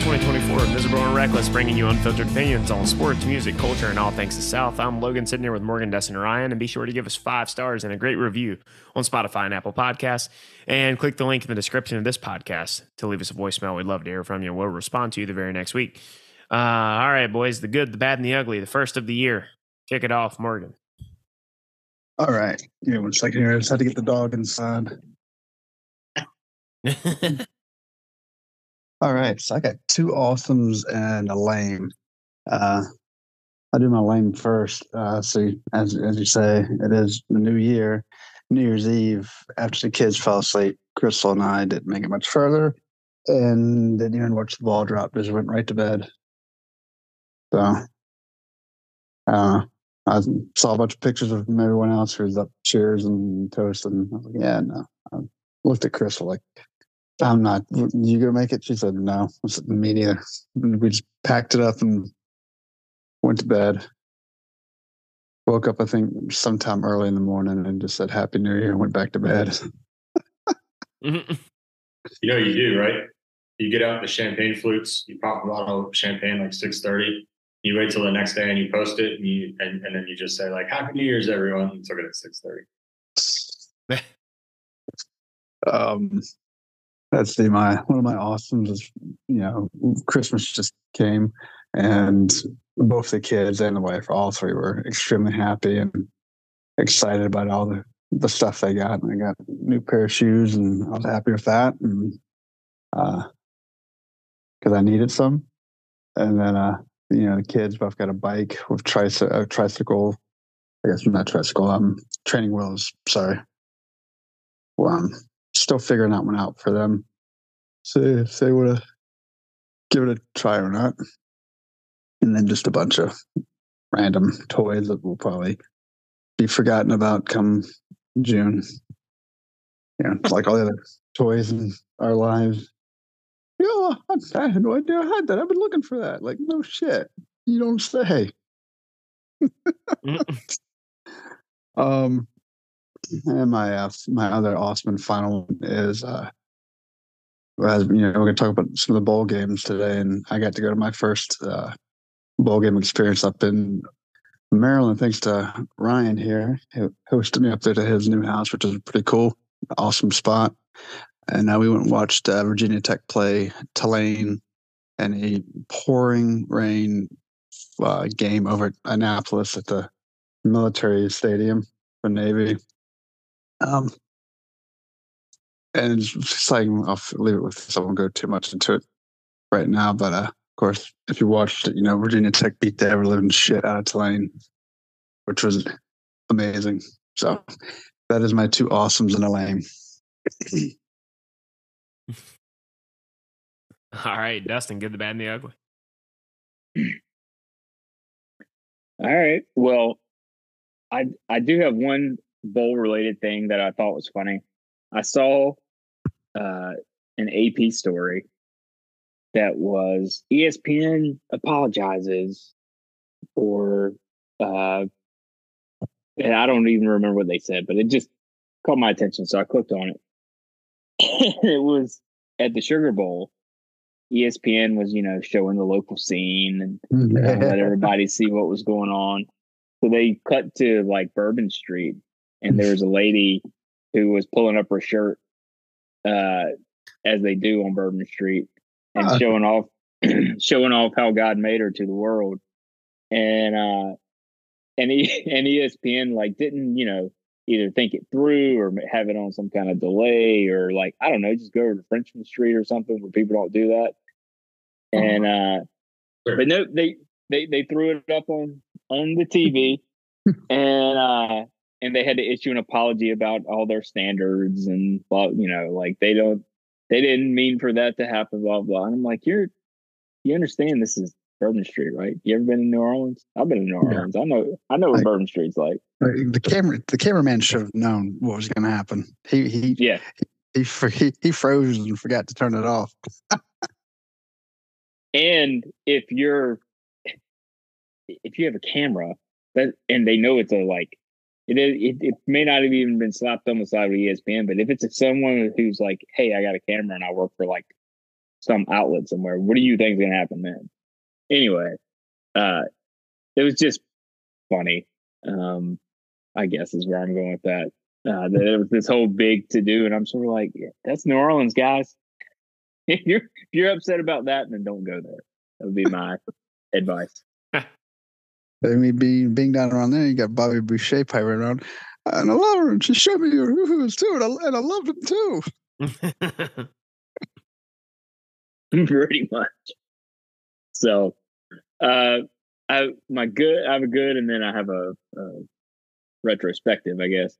2024 of Miserable and Reckless, bringing you unfiltered opinions on sports, music, culture, and all things to South. I'm Logan sitting here with Morgan, Dustin, and Ryan, and be sure to give us five stars and a great review on Spotify and Apple Podcasts. And click the link in the description of this podcast to leave us a voicemail. We'd love to hear from you, and we'll respond to you the very next week. Uh, all right, boys, the good, the bad, and the ugly, the first of the year. Kick it off, Morgan. All right. Give me one second here. I just had to get the dog inside. All right. So I got two awesomes and a lame. Uh, I'll do my lame first. Uh, so, as, as you say, it is the new year, New Year's Eve. After the kids fell asleep, Crystal and I didn't make it much further and didn't even watch the ball drop. Just went right to bed. So, uh, I saw a bunch of pictures of everyone else who was up cheers and toast, and I was like, yeah, no. I looked at Crystal like, I'm not. You gonna make it? She said, no. I said, Me neither. We just packed it up and went to bed. Woke up, I think, sometime early in the morning and just said Happy New Year and went back to bed. You know you do, right? You get out the champagne flutes, you pop a bottle of champagne like six thirty. You wait till the next day and you post it, and you and, and then you just say like Happy New Year's, everyone. You took it at six thirty. um, that's the my one of my awesomes is you know Christmas just came and both the kids and the wife, all three were extremely happy and excited about all the the stuff they got. And I got a new pair of shoes, and I was happy with that, and uh, because I needed some. And then uh, you know the kids both got a bike with tricycle, uh, tricycle. I guess not tricycle. Um, training wheels. Sorry. Well, um, still figuring that one out for them. See if they would have give it a try or not. And then just a bunch of random toys that will probably be forgotten about come June. Yeah, like all the other toys in our lives. Yeah, I had no idea I had that. I've been looking for that. Like, no shit. You don't say. um, and my uh, my other awesome and final one is uh, as you know, we're going to talk about some of the bowl games today, and I got to go to my first uh, bowl game experience up in Maryland, thanks to Ryan here, who hosted me up there to his new house, which is pretty cool, awesome spot. And now we went and watched uh, Virginia Tech play Tulane in a pouring rain uh, game over at Annapolis at the military stadium for Navy. Um, and it's just like I'll leave it with this. I won't go too much into it right now, but uh, of course, if you watched it, you know Virginia Tech beat the ever living shit out of Tulane, which was amazing. So that is my two awesomes in a lame. all right, Dustin, good, the bad, and the ugly. All right. Well, I I do have one bowl related thing that I thought was funny. I saw uh, an AP story that was ESPN apologizes for, uh, and I don't even remember what they said, but it just caught my attention, so I clicked on it. it was at the Sugar Bowl. ESPN was, you know, showing the local scene and uh, let everybody see what was going on. So they cut to like Bourbon Street, and there was a lady who was pulling up her shirt, uh, as they do on Bourbon Street, and Uh. showing off, showing off how God made her to the world, and uh, and and ESPN like didn't you know either think it through or have it on some kind of delay or like I don't know, just go to Frenchman Street or something where people don't do that, and uh, Sure. but no, they they they threw it up on on the TV, and uh and they had to issue an apology about all their standards and blah, you know, like they don't they didn't mean for that to happen, blah blah. And I'm like, you're you understand this is Bourbon Street, right? You ever been in New Orleans? I've been in New Yeah. Orleans. I know I know what I- Bourbon Street's like. Like, the camera, the cameraman should have known what was going to happen. He he Yeah. he he he froze and forgot to turn it off. And if you're if you have a camera that and they know it's a like it it, it may not have even been slapped on the side of ESPN, but if it's someone who's like, hey, I got a camera and I work for like some outlet somewhere. What do you think is going to happen then? Anyway, uh, it was just funny. Um, I guess is where I'm going with that. Uh, there was this whole big to do, and I'm sort of like, that's New Orleans, guys. if you're if you're upset about that, then don't go there. That would be my advice. I mean, being being down around there, you got Bobby Boucher piping around, and I love her. And she showed me your hoo-hoos too, and I, and I loved them too. Pretty much. So, uh, I my good, I have a good, and then I have a, a retrospective, I guess.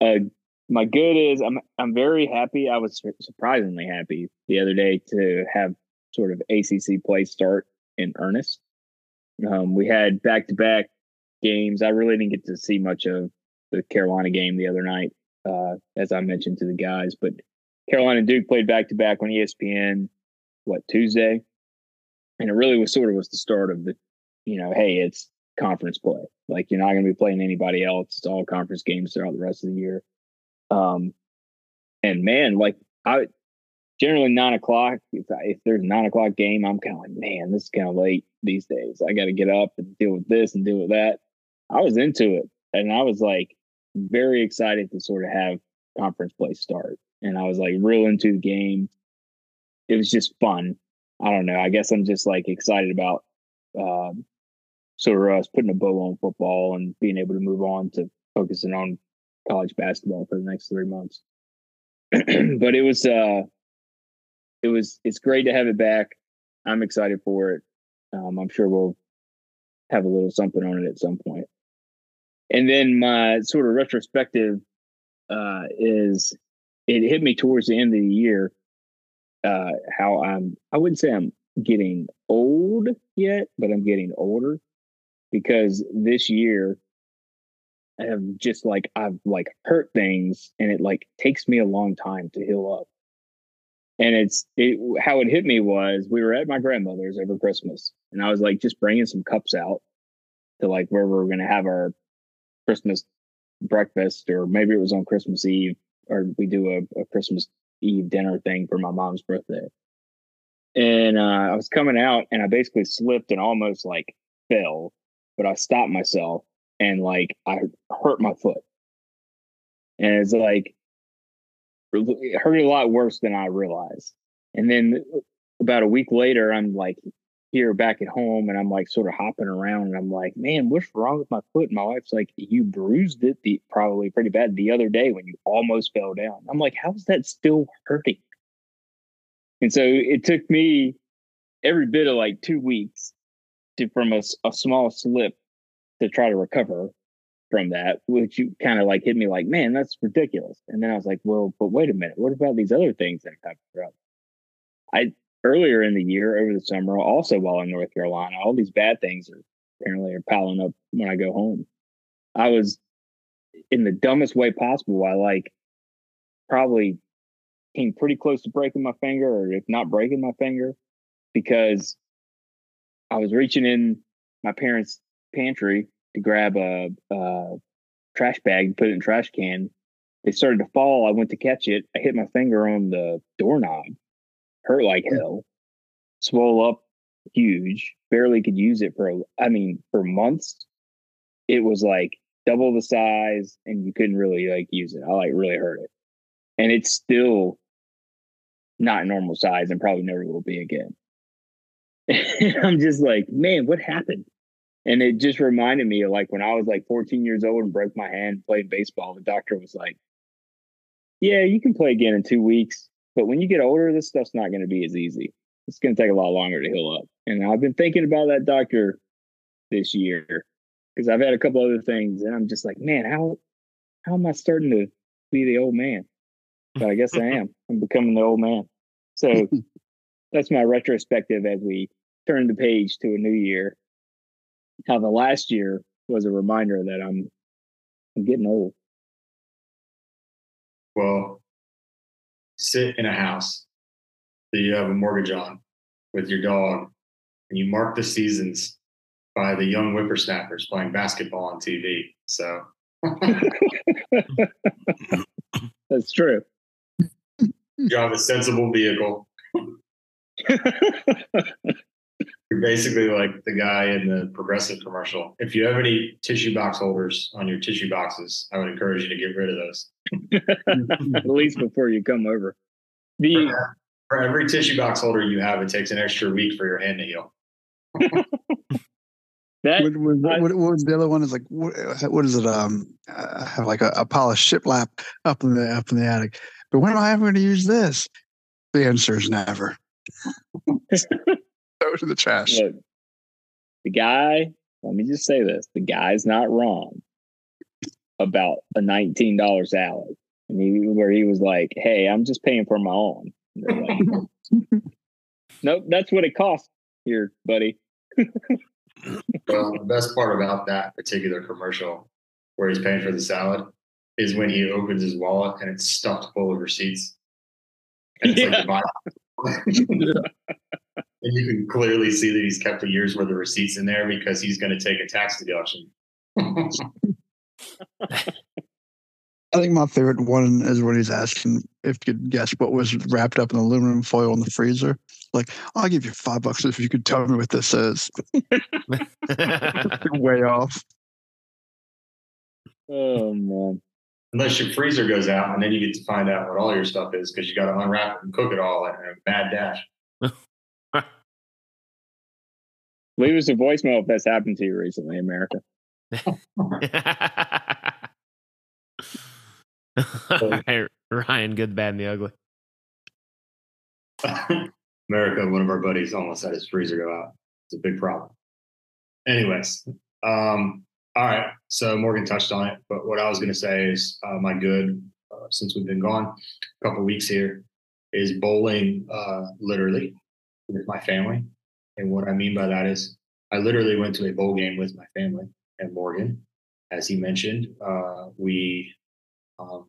Uh, my good is I'm I'm very happy. I was surprisingly happy the other day to have sort of ACC play start in earnest. Um, we had back to back games. I really didn't get to see much of the Carolina game the other night, uh, as I mentioned to the guys. But Carolina and Duke played back to back on ESPN. What Tuesday? And it really was sort of was the start of the, you know, hey, it's conference play. Like you're not going to be playing anybody else. It's all conference games throughout the rest of the year. Um, and man, like I generally nine o'clock. If, I, if there's a nine o'clock game, I'm kind of like, man, this is kind of late these days. I got to get up and deal with this and deal with that. I was into it, and I was like very excited to sort of have conference play start, and I was like real into the game. It was just fun. I don't know. I guess I'm just like excited about um, sort of us putting a bow on football and being able to move on to focusing on college basketball for the next three months. but it was uh it was it's great to have it back. I'm excited for it. Um, I'm sure we'll have a little something on it at some point. And then my sort of retrospective uh, is it hit me towards the end of the year uh, how I'm I wouldn't say I'm getting old yet, but I'm getting older because this year I have just like I've like hurt things and it like takes me a long time to heal up. And it's it, how it hit me was we were at my grandmother's over Christmas and I was like just bringing some cups out to like where we are going to have our Christmas breakfast or maybe it was on Christmas Eve or we do a, a Christmas Eve dinner thing for my mom's birthday. And uh, I was coming out and I basically slipped and almost like fell, but I stopped myself and like I hurt my foot. And it's like it hurt a lot worse than I realized. And then about a week later, I'm like here back at home and I'm like sort of hopping around and I'm like, man, what's wrong with my foot? And my wife's like, you bruised it the, probably pretty bad the other day when you almost fell down. I'm like, how's that still hurting? And so it took me every bit of like two weeks to, from a, a small slip to try to recover from that, which you kind of like hit me like, man, that's ridiculous. And then I was like, well, but wait a minute, what about these other things that happened throughout? I earlier in the year, over the summer, also while in North Carolina, all these bad things are apparently are piling up when I go home. I was in the dumbest way possible. I like probably came pretty close to breaking my finger, or if not breaking my finger, because I was reaching in my parents' pantry to grab a, a trash bag, and put it in trash can. They started to fall. I went to catch it. I hit my finger on the doorknob. Hurt like hell. Swole up huge. Barely could use it for I mean, for months. It was like double the size and you couldn't really like use it. I like really hurt it. And it's still not normal size and probably never will be again. I'm just like, man, what happened? And it just reminded me of like when I was like 14 years old and broke my hand playing baseball, the doctor was like, Yeah, you can play again in two weeks. But when you get older, this stuff's not going to be as easy. It's going to take a lot longer to heal up. And I've been thinking about that doctor this year because I've had a couple other things and I'm just like, man, how how am I starting to be the old man? But I guess I am. I'm becoming the old man. So that's my retrospective as we turn the page to a new year how the last year was a reminder that I'm I'm getting old. Well, sit in a house that you have a mortgage on with your dog, and you mark the seasons by the young whippersnappers playing basketball on TV. So that's true. You have a sensible vehicle. You're basically like the guy in the progressive commercial. If you have any tissue box holders on your tissue boxes, I would encourage you to get rid of those. At least before you come over. The For every tissue box holder you have, it takes an extra week for your hand to heal. that What, what, what, what was the other one? Is like what, what is it? Um, I have like a, a polished shiplap up in the up in the attic. But when am I ever going to use this? The answer is never. Throw it in the trash. look, the guy, let me just say this: the guy's not wrong about a nineteen dollar salad, and he where he was like, "Hey, I'm just paying for my own." And like, nope, that's what it costs here, buddy. Well, the best part about that particular commercial where he's paying for the salad is when he opens his wallet and it's stuffed full of receipts. And it's like the Bible. and you can clearly see that he's kept a year's worth of receipts in there because he's going to take a tax deduction. I think my favorite one is when he's asking if you could guess what was wrapped up in aluminum foil in the freezer. Like, I'll give you five bucks if you could tell me what this is. Way off. Oh man, Unless your freezer goes out and then you get to find out what all your stuff is because you got to unwrap it and cook it all in a mad dash. Leave us a voicemail if that's happened to you recently, America. Hey, Ryan, good, bad, and the ugly. America, one of our buddies almost had his freezer go out. It's a big problem. Anyways, um, all right. So Morgan touched on it, but what I was going to say is uh, my good uh, since we've been gone a couple weeks here is bowling uh, literally with my family. And what I mean by that is I literally went to a bowl game with my family and Morgan. As he mentioned, uh, we um,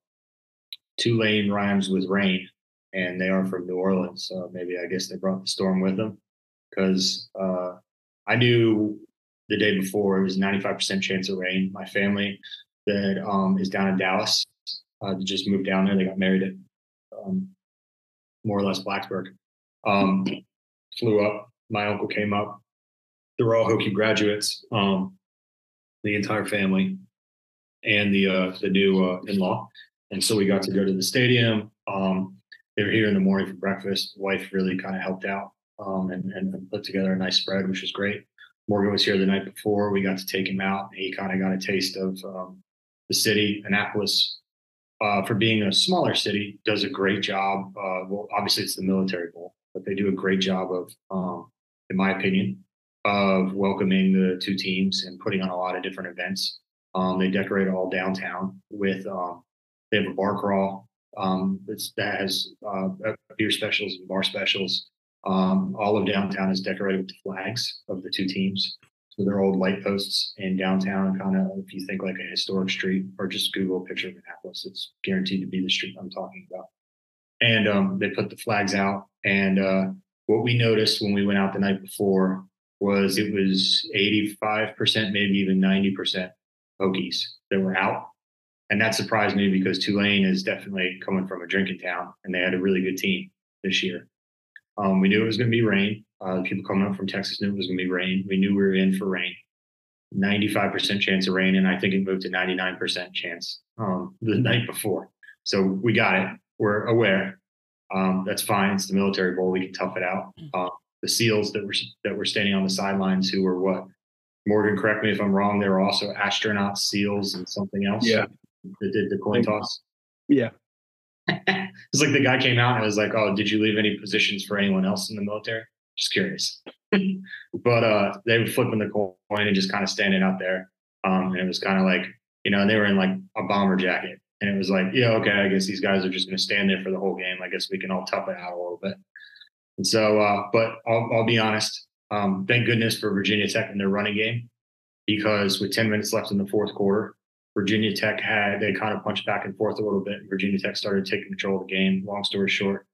Tulane rhymes with rain and they are from New Orleans. So maybe I guess they brought the storm with them because uh, I knew the day before it was 95% chance of rain. My family that um, is down in Dallas uh, just moved down there. They got married at um, more or less Blacksburg. Um, flew up. My uncle came up. They were all Hokie graduates. Um, the entire family and the uh, the new uh, in-law. And so we got to go to the stadium. Um, they were here in the morning for breakfast. Wife really kind of helped out um, and, and put together a nice spread, which was great. Morgan was here the night before. We got to take him out. He kind of got a taste of um, the city. Annapolis, uh, for being a smaller city, does a great job. Uh, well, obviously it's the military bowl, but they do a great job of, um, in my opinion, of welcoming the two teams and putting on a lot of different events. Um, they decorate all downtown with. Um, they have a bar crawl um, that has uh, beer specials and bar specials. Um, all of downtown is decorated with the flags of the two teams. So they're old light posts in downtown, kind of if you think like a historic street, or just Google a picture of Annapolis, it's guaranteed to be the street I'm talking about. And um, they put the flags out. And uh, what we noticed when we went out the night before was it was 85%, maybe even 90% Hokies that were out and that surprised me because Tulane is definitely coming from a drinking town, and they had a really good team this year. Um, we knew it was going to be rain. Uh, people coming up from Texas knew it was going to be rain. We knew we were in for rain. 95% chance of rain, and I think it moved to 99% chance um, the night before. So we got it. We're aware. Um, that's fine. It's the military bowl. We can tough it out. Uh, the SEALs that were that were standing on the sidelines, who were what? Morgan, correct me if I'm wrong. They were also astronauts, SEAls, and something else Yeah. that did the coin toss. Yeah. it's like the guy came out and was like, "Oh, did you leave any positions for anyone else in the military?" Just curious. but uh, they were flipping the coin and just kind of standing out there, um, and it was kind of like you know, and they were in like a bomber jacket, and it was like, yeah, okay, I guess these guys are just going to stand there for the whole game. I guess we can all tough it out a little bit. And so, uh, but I'll, I'll be honest. Um, thank goodness for Virginia Tech and their running game, because with 10 minutes left in the fourth quarter, Virginia Tech had they kind of punched back and forth a little bit. Virginia Tech started taking control of the game. Long story short,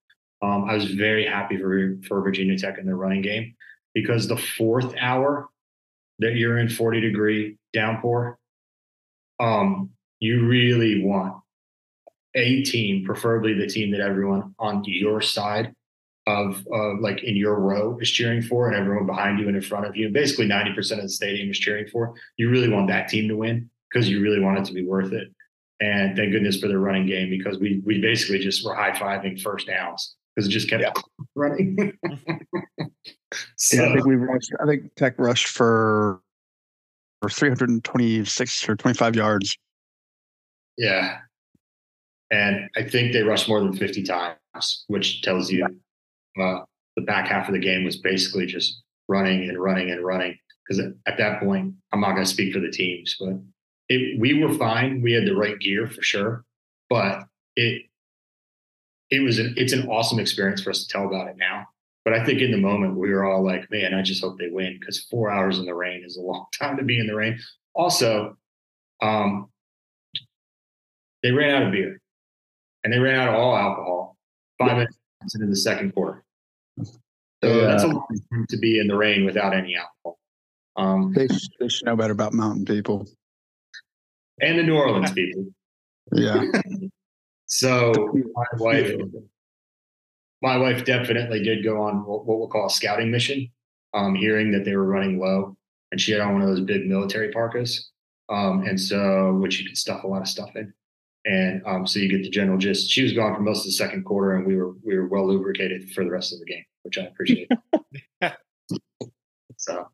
um, I was very happy for for Virginia Tech in their running game because the fourth hour that you're in 40 degree downpour, um, you really want a team, preferably the team that everyone on your side of uh, like in your row is cheering for and everyone behind you and in front of you, and basically 90% of the stadium is cheering for, you really want that team to win because you really want it to be worth it. And thank goodness for the running game because we we basically just were high fiving first downs because it just kept yeah. running. so, yeah, I think we rushed. I think Tech rushed for for 326 or 25 yards. Yeah, and I think they rushed more than 50 times, which tells you uh, the back half of the game was basically just running and running and running. Because at that point, I'm not going to speak for the teams, but it, we were fine. We had the right gear for sure, but it it was an it's an awesome experience for us to tell about it now. But I think in the moment we were all like, man, I just hope they win because four hours in the rain is a long time to be in the rain. Also, um, they ran out of beer and they ran out of all alcohol five yeah. minutes into the second quarter. So yeah. that's a long time to be in the rain without any alcohol. Um, they, they should know better about mountain people and the New Orleans people. Yeah. so my wife, my wife definitely did go on what, we'll call a scouting mission, um, hearing that they were running low, and she had on one of those big military parkas, um, and so which you could stuff a lot of stuff in, and um, so you get the general gist. She was gone for most of the second quarter, and we were we were well lubricated for the rest of the game, which I appreciate. so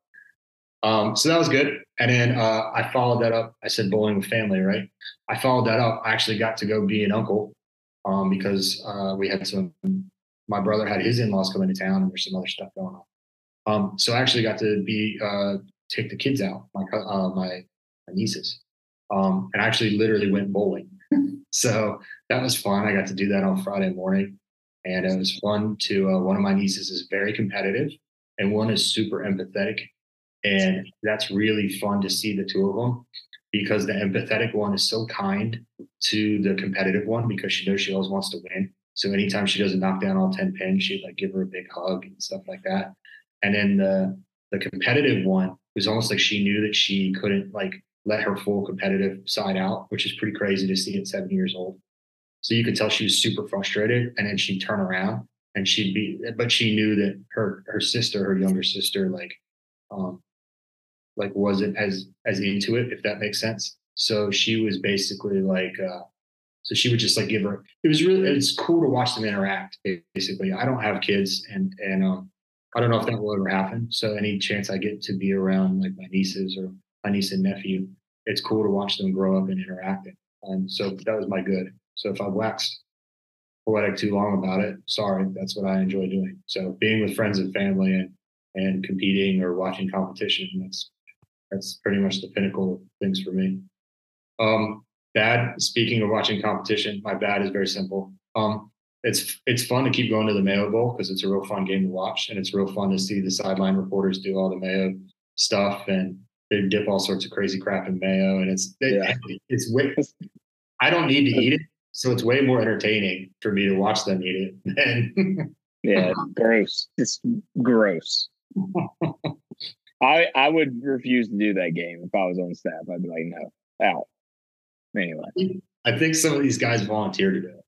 um, so that was good. And then uh, I followed that up. I said bowling with family, right? I followed that up. I actually got to go be an uncle um, because uh, we had some. My brother had his in-laws come into town, and there's some other stuff going on. Um, so I actually got to be uh, take the kids out, my uh, my, my nieces, um, and I actually literally went bowling. So that was fun. I got to do that on Friday morning, and it was fun. To uh, one of my nieces is very competitive, and one is super empathetic and that's really fun to see the two of them because the empathetic one is so kind to the competitive one because she knows she always wants to win. So anytime she doesn't knock down all 10 pins, she'd like give her a big hug and stuff like that. And then the the competitive one was almost like she knew that she couldn't like let her full competitive side out, which is pretty crazy to see at seven years old. So you could tell she was super frustrated and then she'd turn around and she'd be but she knew that her her sister, her younger sister, like um, like wasn't as as into it, if that makes sense. So she was basically like, uh, so she would just like give her. It was really it's cool to watch them interact. Basically, I don't have kids, and and um, I don't know if that will ever happen. So any chance I get to be around like my nieces or my niece and nephew, it's cool to watch them grow up and interact. And so that was my good. So if I waxed poetic too long about it, sorry, that's what I enjoy doing. So being with friends and family and and competing or watching competition, that's that's pretty much the pinnacle of things for me. Um, bad. Speaking of watching competition, my bad is very simple. Um, it's it's fun to keep going to the Mayo Bowl because it's a real fun game to watch, and it's real fun to see the sideline reporters do all the Mayo stuff, and they dip all sorts of crazy crap in mayo, and it's it, yeah. it's way. I don't need to eat it, so it's way more entertaining for me to watch them eat it than. yeah, gross. It's gross. I I would refuse to do that game if I was on staff. I'd be like, no, out. Anyway, I think some of these guys volunteer to do it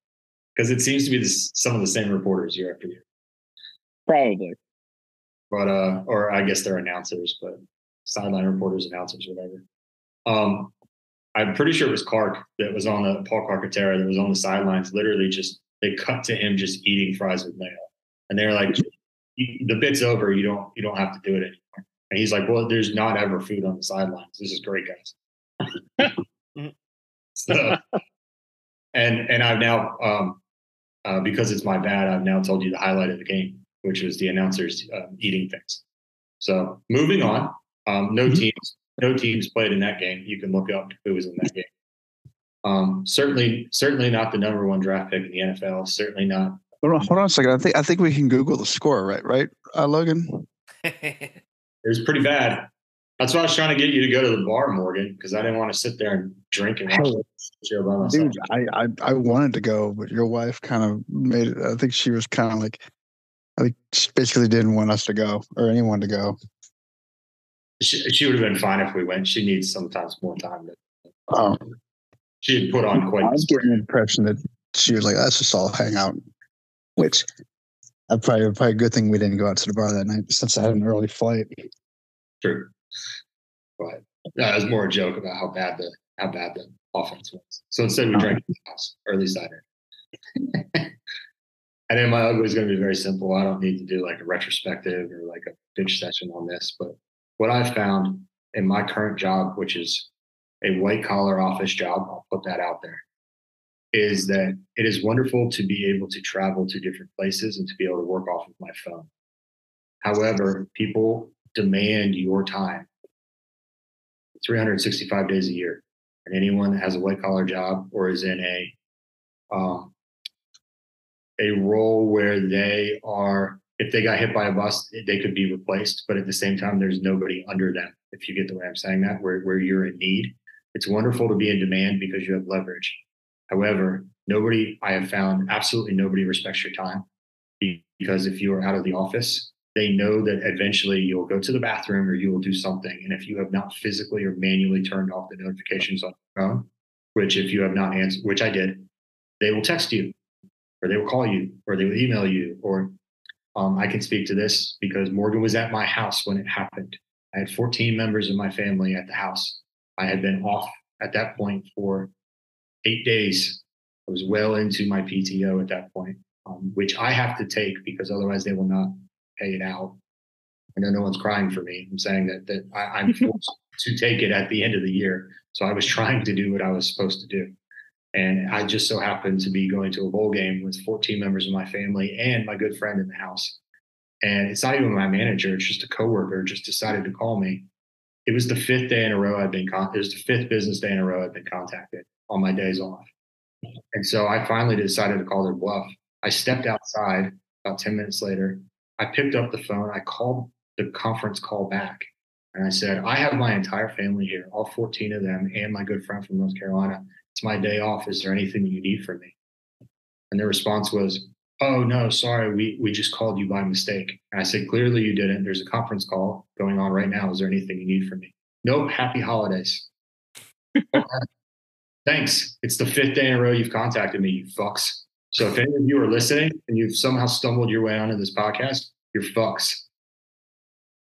because it seems to be this, some of the same reporters year after year. Probably, but uh, or I guess they're announcers, but sideline reporters, announcers, whatever. Um, I'm pretty sure it was Clark that was on the Paul Carcaterra that was on the sidelines. Literally, just they cut to him just eating fries with mayo, and they're like, "The bit's over. You don't you don't have to do it anymore." And he's like, well, there's not ever food on the sidelines. This is great, guys. so, and and I've now, um, uh, because it's my bad, I've now told you the highlight of the game, which was the announcers uh, eating things. So moving on, um, no mm-hmm. teams, no teams played in that game. You can look up who was in that game. Um, certainly, certainly not the number one draft pick in the NFL. Certainly not. Hold on, hold on a second. I think I think we can Google the score, right? Right, uh, Logan. it was pretty bad. That's why I was trying to get you to go to the bar, Morgan, because I didn't want to sit there and drink and watch the show by myself. Dude, I, I, I wanted to go, but your wife kind of made it. I think she was kind of like, I think she basically didn't want us to go or anyone to go. She, she would have been fine if we went. She needs sometimes more time. To, um, she had put on quite. I was getting the impression that she was like, "Let's just all hang out," which I probably probably a good thing we didn't go out to the bar that night since I had an early flight. True. But that was more a joke about how bad the how bad the offense was. So instead we drank in the house, or at least I did. and then my ugly is going to be very simple. I don't need to do like a retrospective or like a bitch session on this, but what I've found in my current job, which is a white collar office job, I'll put that out there, is that it is wonderful to be able to travel to different places and to be able to work off of my phone. However, people demand your time 365 days a year. And anyone that has a white collar job or is in a um, a role where they are, if they got hit by a bus, they could be replaced. But at the same time, there's nobody under them. If you get the way I'm saying that, where where you're in need, it's wonderful to be in demand because you have leverage. However, nobody I have found absolutely nobody respects your time because if you are out of the office, they know that eventually you'll go to the bathroom or you will do something. And if you have not physically or manually turned off the notifications on your phone, which if you have not answered, which I did, they will text you or they will call you or they will email you or um, I can speak to this because Morgan was at my house when it happened. I had 14 members of my family at the house. I had been off at that point for eight days. I was well into my PTO at that point, um, which I have to take because otherwise they will not pay it out. I know no one's crying for me. I'm saying that that I, I'm forced to take it at the end of the year. So I was trying to do what I was supposed to do. And I just so happened to be going to a bowl game with 14 members of my family and my good friend in the house. And it's not even my manager, it's just a coworker just decided to call me. It was the fifth day in a row I've been con- it was the fifth business day in a row I've been contacted on my days off. And so I finally decided to call their bluff. I stepped outside about 10 minutes later. I picked up the phone. I called the conference call back and I said, I have my entire family here, all 14 of them, and my good friend from North Carolina. It's my day off. Is there anything you need from me? And their response was, Oh, no, sorry. We, we just called you by mistake. And I said, Clearly you didn't. There's a conference call going on right now. Is there anything you need from me? Nope. Happy holidays. Thanks. It's the fifth day in a row you've contacted me, you fucks. So if any of you are listening and you've somehow stumbled your way onto this podcast, you're fucks.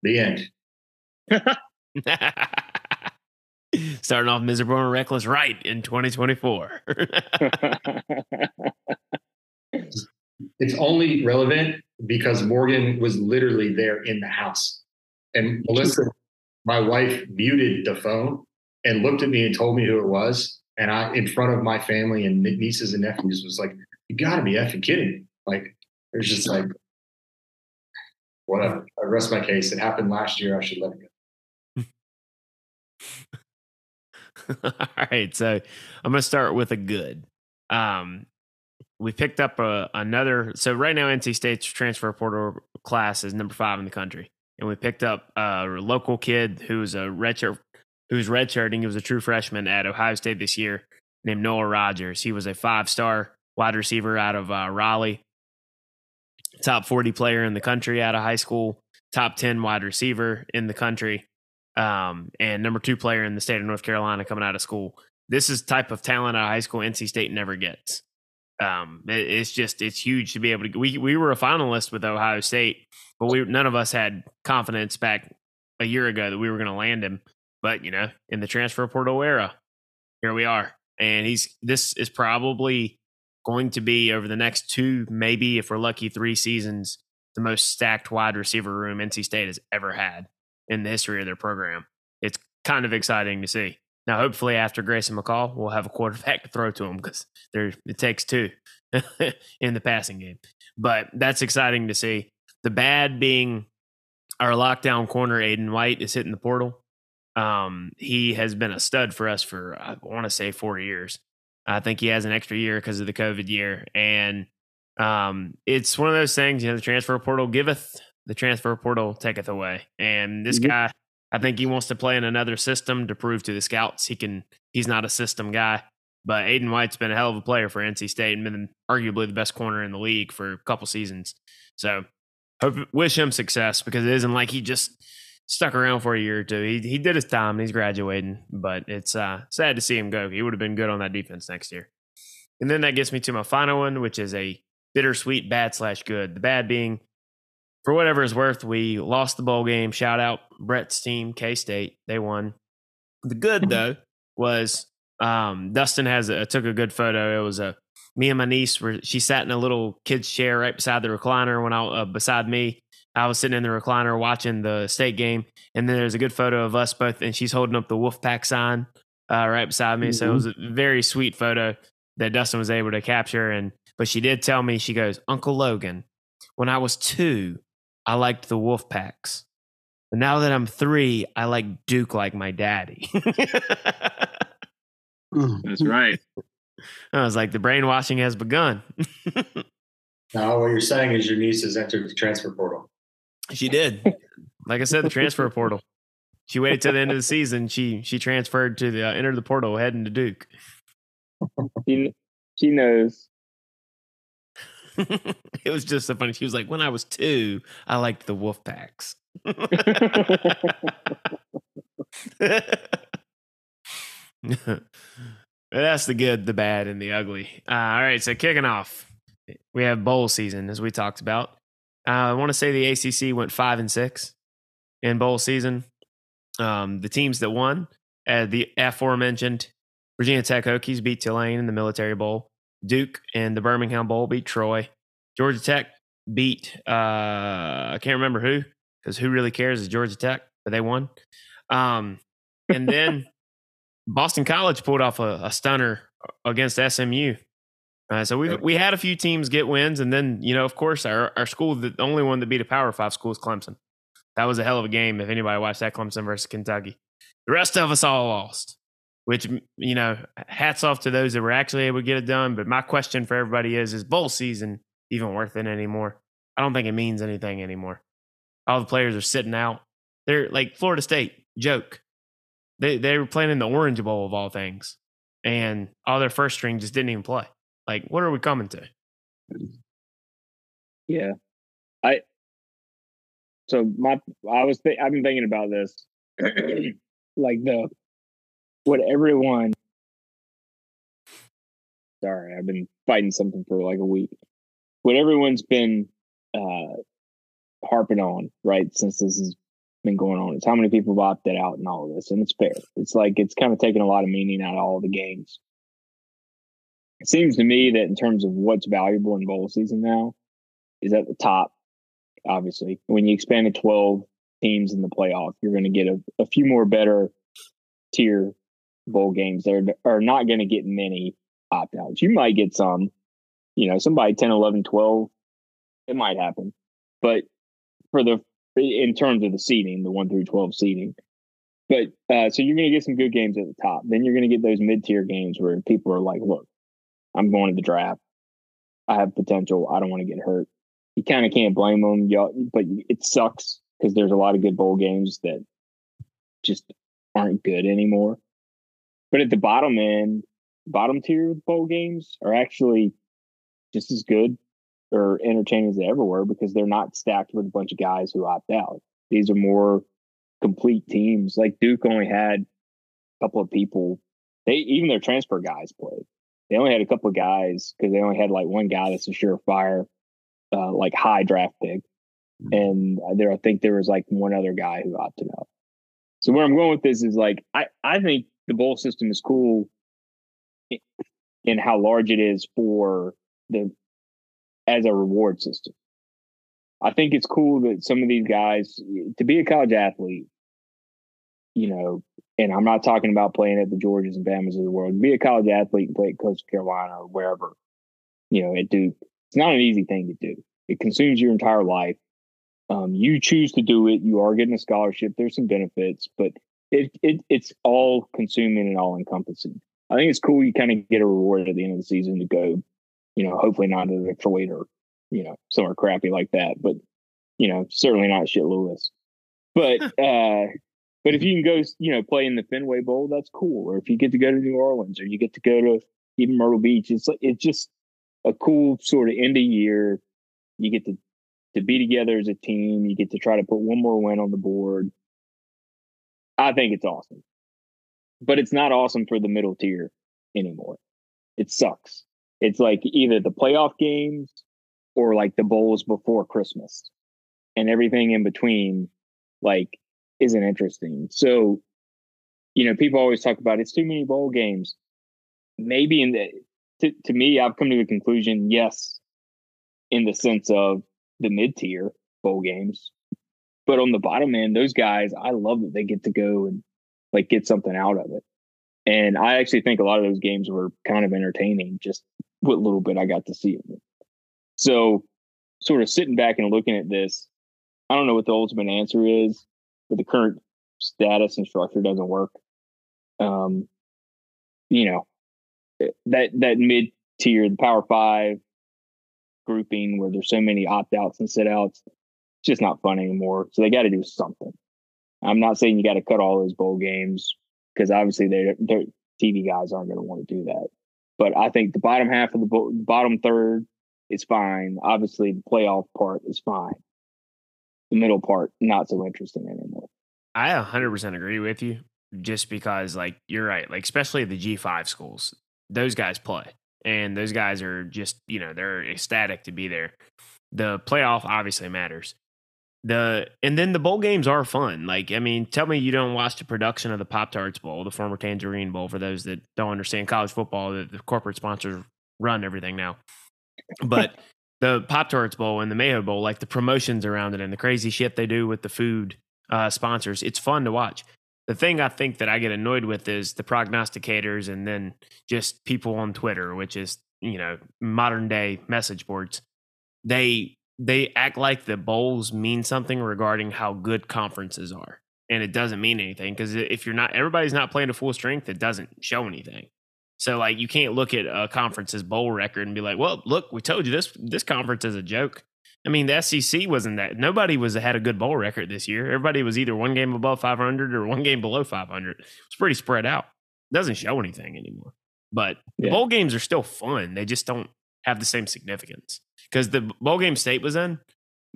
The end. Starting off miserable and reckless right in 2024. it's only relevant because Morgan was literally there in the house. And Melissa, my wife, muted the phone and looked at me and told me who it was. And I, in front of my family and nieces and nephews, was like, "You got to be effing kidding me!" Like, there's just like, whatever. I rest my case. It happened last year. I should let it go. All right, so I'm going to start with a good. Um, we picked up a, another. So right now, NC State's transfer portal class is number five in the country, and we picked up a local kid who's a redshirt, who's redshirting. He was a true freshman at Ohio State this year, named Noah Rogers. He was a five-star wide receiver out of uh, Raleigh, top 40 player in the country out of high school, top 10 wide receiver in the country, um, and number two player in the state of North Carolina coming out of school. This is type of talent of high school NC State never gets. Um, it, it's just it's huge to be able to. We we were a finalist with Ohio State, but we none of us had confidence back a year ago that we were going to land him. But you know, in the transfer portal era, here we are, and he's this is probably going to be over the next two, maybe if we're lucky, three seasons, the most stacked wide receiver room NC State has ever had in the history of their program. It's kind of exciting to see. Now, hopefully, after Grayson McCall, we'll have a quarterback to throw to him because there it takes two in the passing game. But that's exciting to see. The bad being our lockdown corner, Aydan White, is hitting the portal. Um, he has been a stud for us for I want to say four years. I think he has an extra year because of the COVID year. And um, it's one of those things, you know, the transfer portal giveth, the transfer portal taketh away. And this mm-hmm. guy, I think he wants to play in another system to prove to the scouts he can, he's not a system guy. But Aydan White's been a hell of a player for NC State and been arguably the best corner in the league for a couple seasons. So hope, wish him success because it isn't like he just stuck around for a year or two. He he did his time. And he's graduating, but it's uh, sad to see him go. He would have been good on that defense next year. And then that gets me to my final one, which is a bittersweet bad slash good. The bad being, for whatever is worth, we lost the bowl game. Shout out Brett's team, K State. They won. The good though was um, Dustin has a, took a good photo. It was a me and my niece were she sat in a little kid's chair right beside the recliner when I uh, beside me. I was sitting in the recliner watching the state game, and then there's a good photo of us both, and she's holding up the Wolfpack sign uh, right beside me. Mm-hmm. So it was a very sweet photo that Dustin was able to capture. And but she did tell me she goes, Uncle Logan, when I was two, I liked the Wolfpacks. But now that I'm three, I like Duke like my daddy. That's right. I was like, the brainwashing has begun. now, what you're saying is your niece has entered the transfer portal. She did. Like I said, the transfer portal. She waited till the end of the season. She she transferred to the uh, entered the portal, heading to Duke. She she knows. it was just so funny. She was like, "When I was two, I liked the wolf packs." That's the good, the bad, and the ugly. Uh, all right, so kicking off, we have bowl season as we talked about. Uh, I want to say the ACC went five and six in bowl season. Um, the teams that won, uh, the aforementioned Virginia Tech Hokies beat Tulane in the Military Bowl. Duke and the Birmingham Bowl beat Troy. Georgia Tech beat uh, I can't remember who because who really cares is Georgia Tech, but they won. Um, and then Boston College pulled off a, a stunner against SMU. Uh, so we we had a few teams get wins, and then you know, of course, our our school, the only one that beat a Power Five school is Clemson. That was a hell of a game. If anybody watched that Clemson versus Kentucky, the rest of us all lost. Which you know, hats off to those that were actually able to get it done. But my question for everybody is: Is bowl season even worth it anymore? I don't think it means anything anymore. All the players are sitting out. They're like Florida State joke. They they were playing in the Orange Bowl of all things, and all their first string just didn't even play. Like, what are we coming to? Yeah, I. So my, I was, th- I've been thinking about this, like the, what everyone. Sorry, I've been fighting something for like a week. What everyone's been uh harping on, right, since this has been going on. It's how many people have opted out and all of this, and it's fair. It's like it's kind of taken a lot of meaning out of all the games. It seems to me that in terms of what's valuable in bowl season now is at the top. Obviously, when you expand to twelve teams in the playoff, you're going to get a, a few more better tier bowl games. There are not going to get many opt outs. You might get some, you know, somebody 10, 11, 12. It might happen. But for the in terms of the seating, the one through twelve seating. But uh, so you're going to get some good games at the top. Then you're going to get those mid tier games where people are like, "Look, I'm going to the draft. I have potential. I don't want to get hurt." You kind of can't blame them, y'all, but it sucks because there's a lot of good bowl games that just aren't good anymore. But at the bottom end, bottom tier bowl games are actually just as good or entertaining as they ever were because they're not stacked with a bunch of guys who opt out. These are more complete teams. Like Duke only had a couple of people. They even their transfer guys played. They only had a couple of guys because they only had like one guy that's a surefire, uh, like high draft pick, mm-hmm. and there I think there was like one other guy who opted out. So where I'm going with this is like I I think the bowl system is cool in how large it is for the as a reward system. I think it's cool that some of these guys to be a college athlete, you know, and I'm not talking about playing at the Georgias and Bamas of the world. Be a college athlete and play at Coastal Carolina or wherever, you know, at Duke. It's not an easy thing to do. It consumes your entire life. Um, you choose to do it. You are getting a scholarship. There's some benefits, but it, it it's all consuming and all encompassing. I think it's cool. You kind of get a reward at the end of the season to go you know, hopefully not a Detroit or, you know, somewhere crappy like that. But, you know, certainly not shit Lewis. But uh but if you can go, you know, play in the Fenway Bowl, that's cool. Or if you get to go to New Orleans or you get to go to even Myrtle Beach, it's it's just a cool sort of end of year. You get to to be together as a team. You get to try to put one more win on the board. I think it's awesome. But it's not awesome for the middle tier anymore. It sucks. It's like either the playoff games or like the bowls before Christmas and everything in between like isn't interesting. So, you know, people always talk about it's too many bowl games. Maybe in the to, to me, I've come to the conclusion, yes, in the sense of the mid tier bowl games. But on the bottom end, those guys, I love that they get to go and like get something out of it. And I actually think a lot of those games were kind of entertaining, just what little bit I got to see of it. So, sort of sitting back and looking at this, I don't know what the ultimate answer is, but the current status and structure doesn't work. Um, you know, eh, that that mid tier, the Power Five grouping where there's so many opt outs and sit outs, it's just not fun anymore. So they got to do something. I'm not saying you got to cut all those bowl games because obviously they their TV guys aren't going to want to do that. But I think the bottom half of the bo- bottom third is fine. Obviously, the playoff part is fine. The middle part not so interesting anymore. I 100% agree with you. Just because, like, you're right. Like, especially the G5 schools, those guys play, and those guys are just, you know, they're ecstatic to be there. The playoff obviously matters, the and then the bowl games are fun. Like, I mean, tell me you don't watch the production of the Pop Tarts Bowl, the former Tangerine Bowl, for those that don't understand college football, the, the corporate sponsors run everything now. But the Pop Tarts Bowl and the Mayo Bowl, like the promotions around it and the crazy shit they do with the food uh, sponsors, it's fun to watch. The thing I think that I get annoyed with is the prognosticators and then just people on Twitter, which is, you know, modern day message boards. They they act like the bowls mean something regarding how good conferences are. And it doesn't mean anything because if you're not, everybody's not playing to full strength, it doesn't show anything. So like you can't look at a conference's bowl record and be like, well, look, we told you this this conference is a joke. I mean, the SEC wasn't that. Nobody was had a good bowl record this year. Everybody was either one game above 500 or one game below 500. It's pretty spread out. It doesn't show anything anymore. But yeah. bowl games are still fun. They just don't have the same significance because the bowl game State was in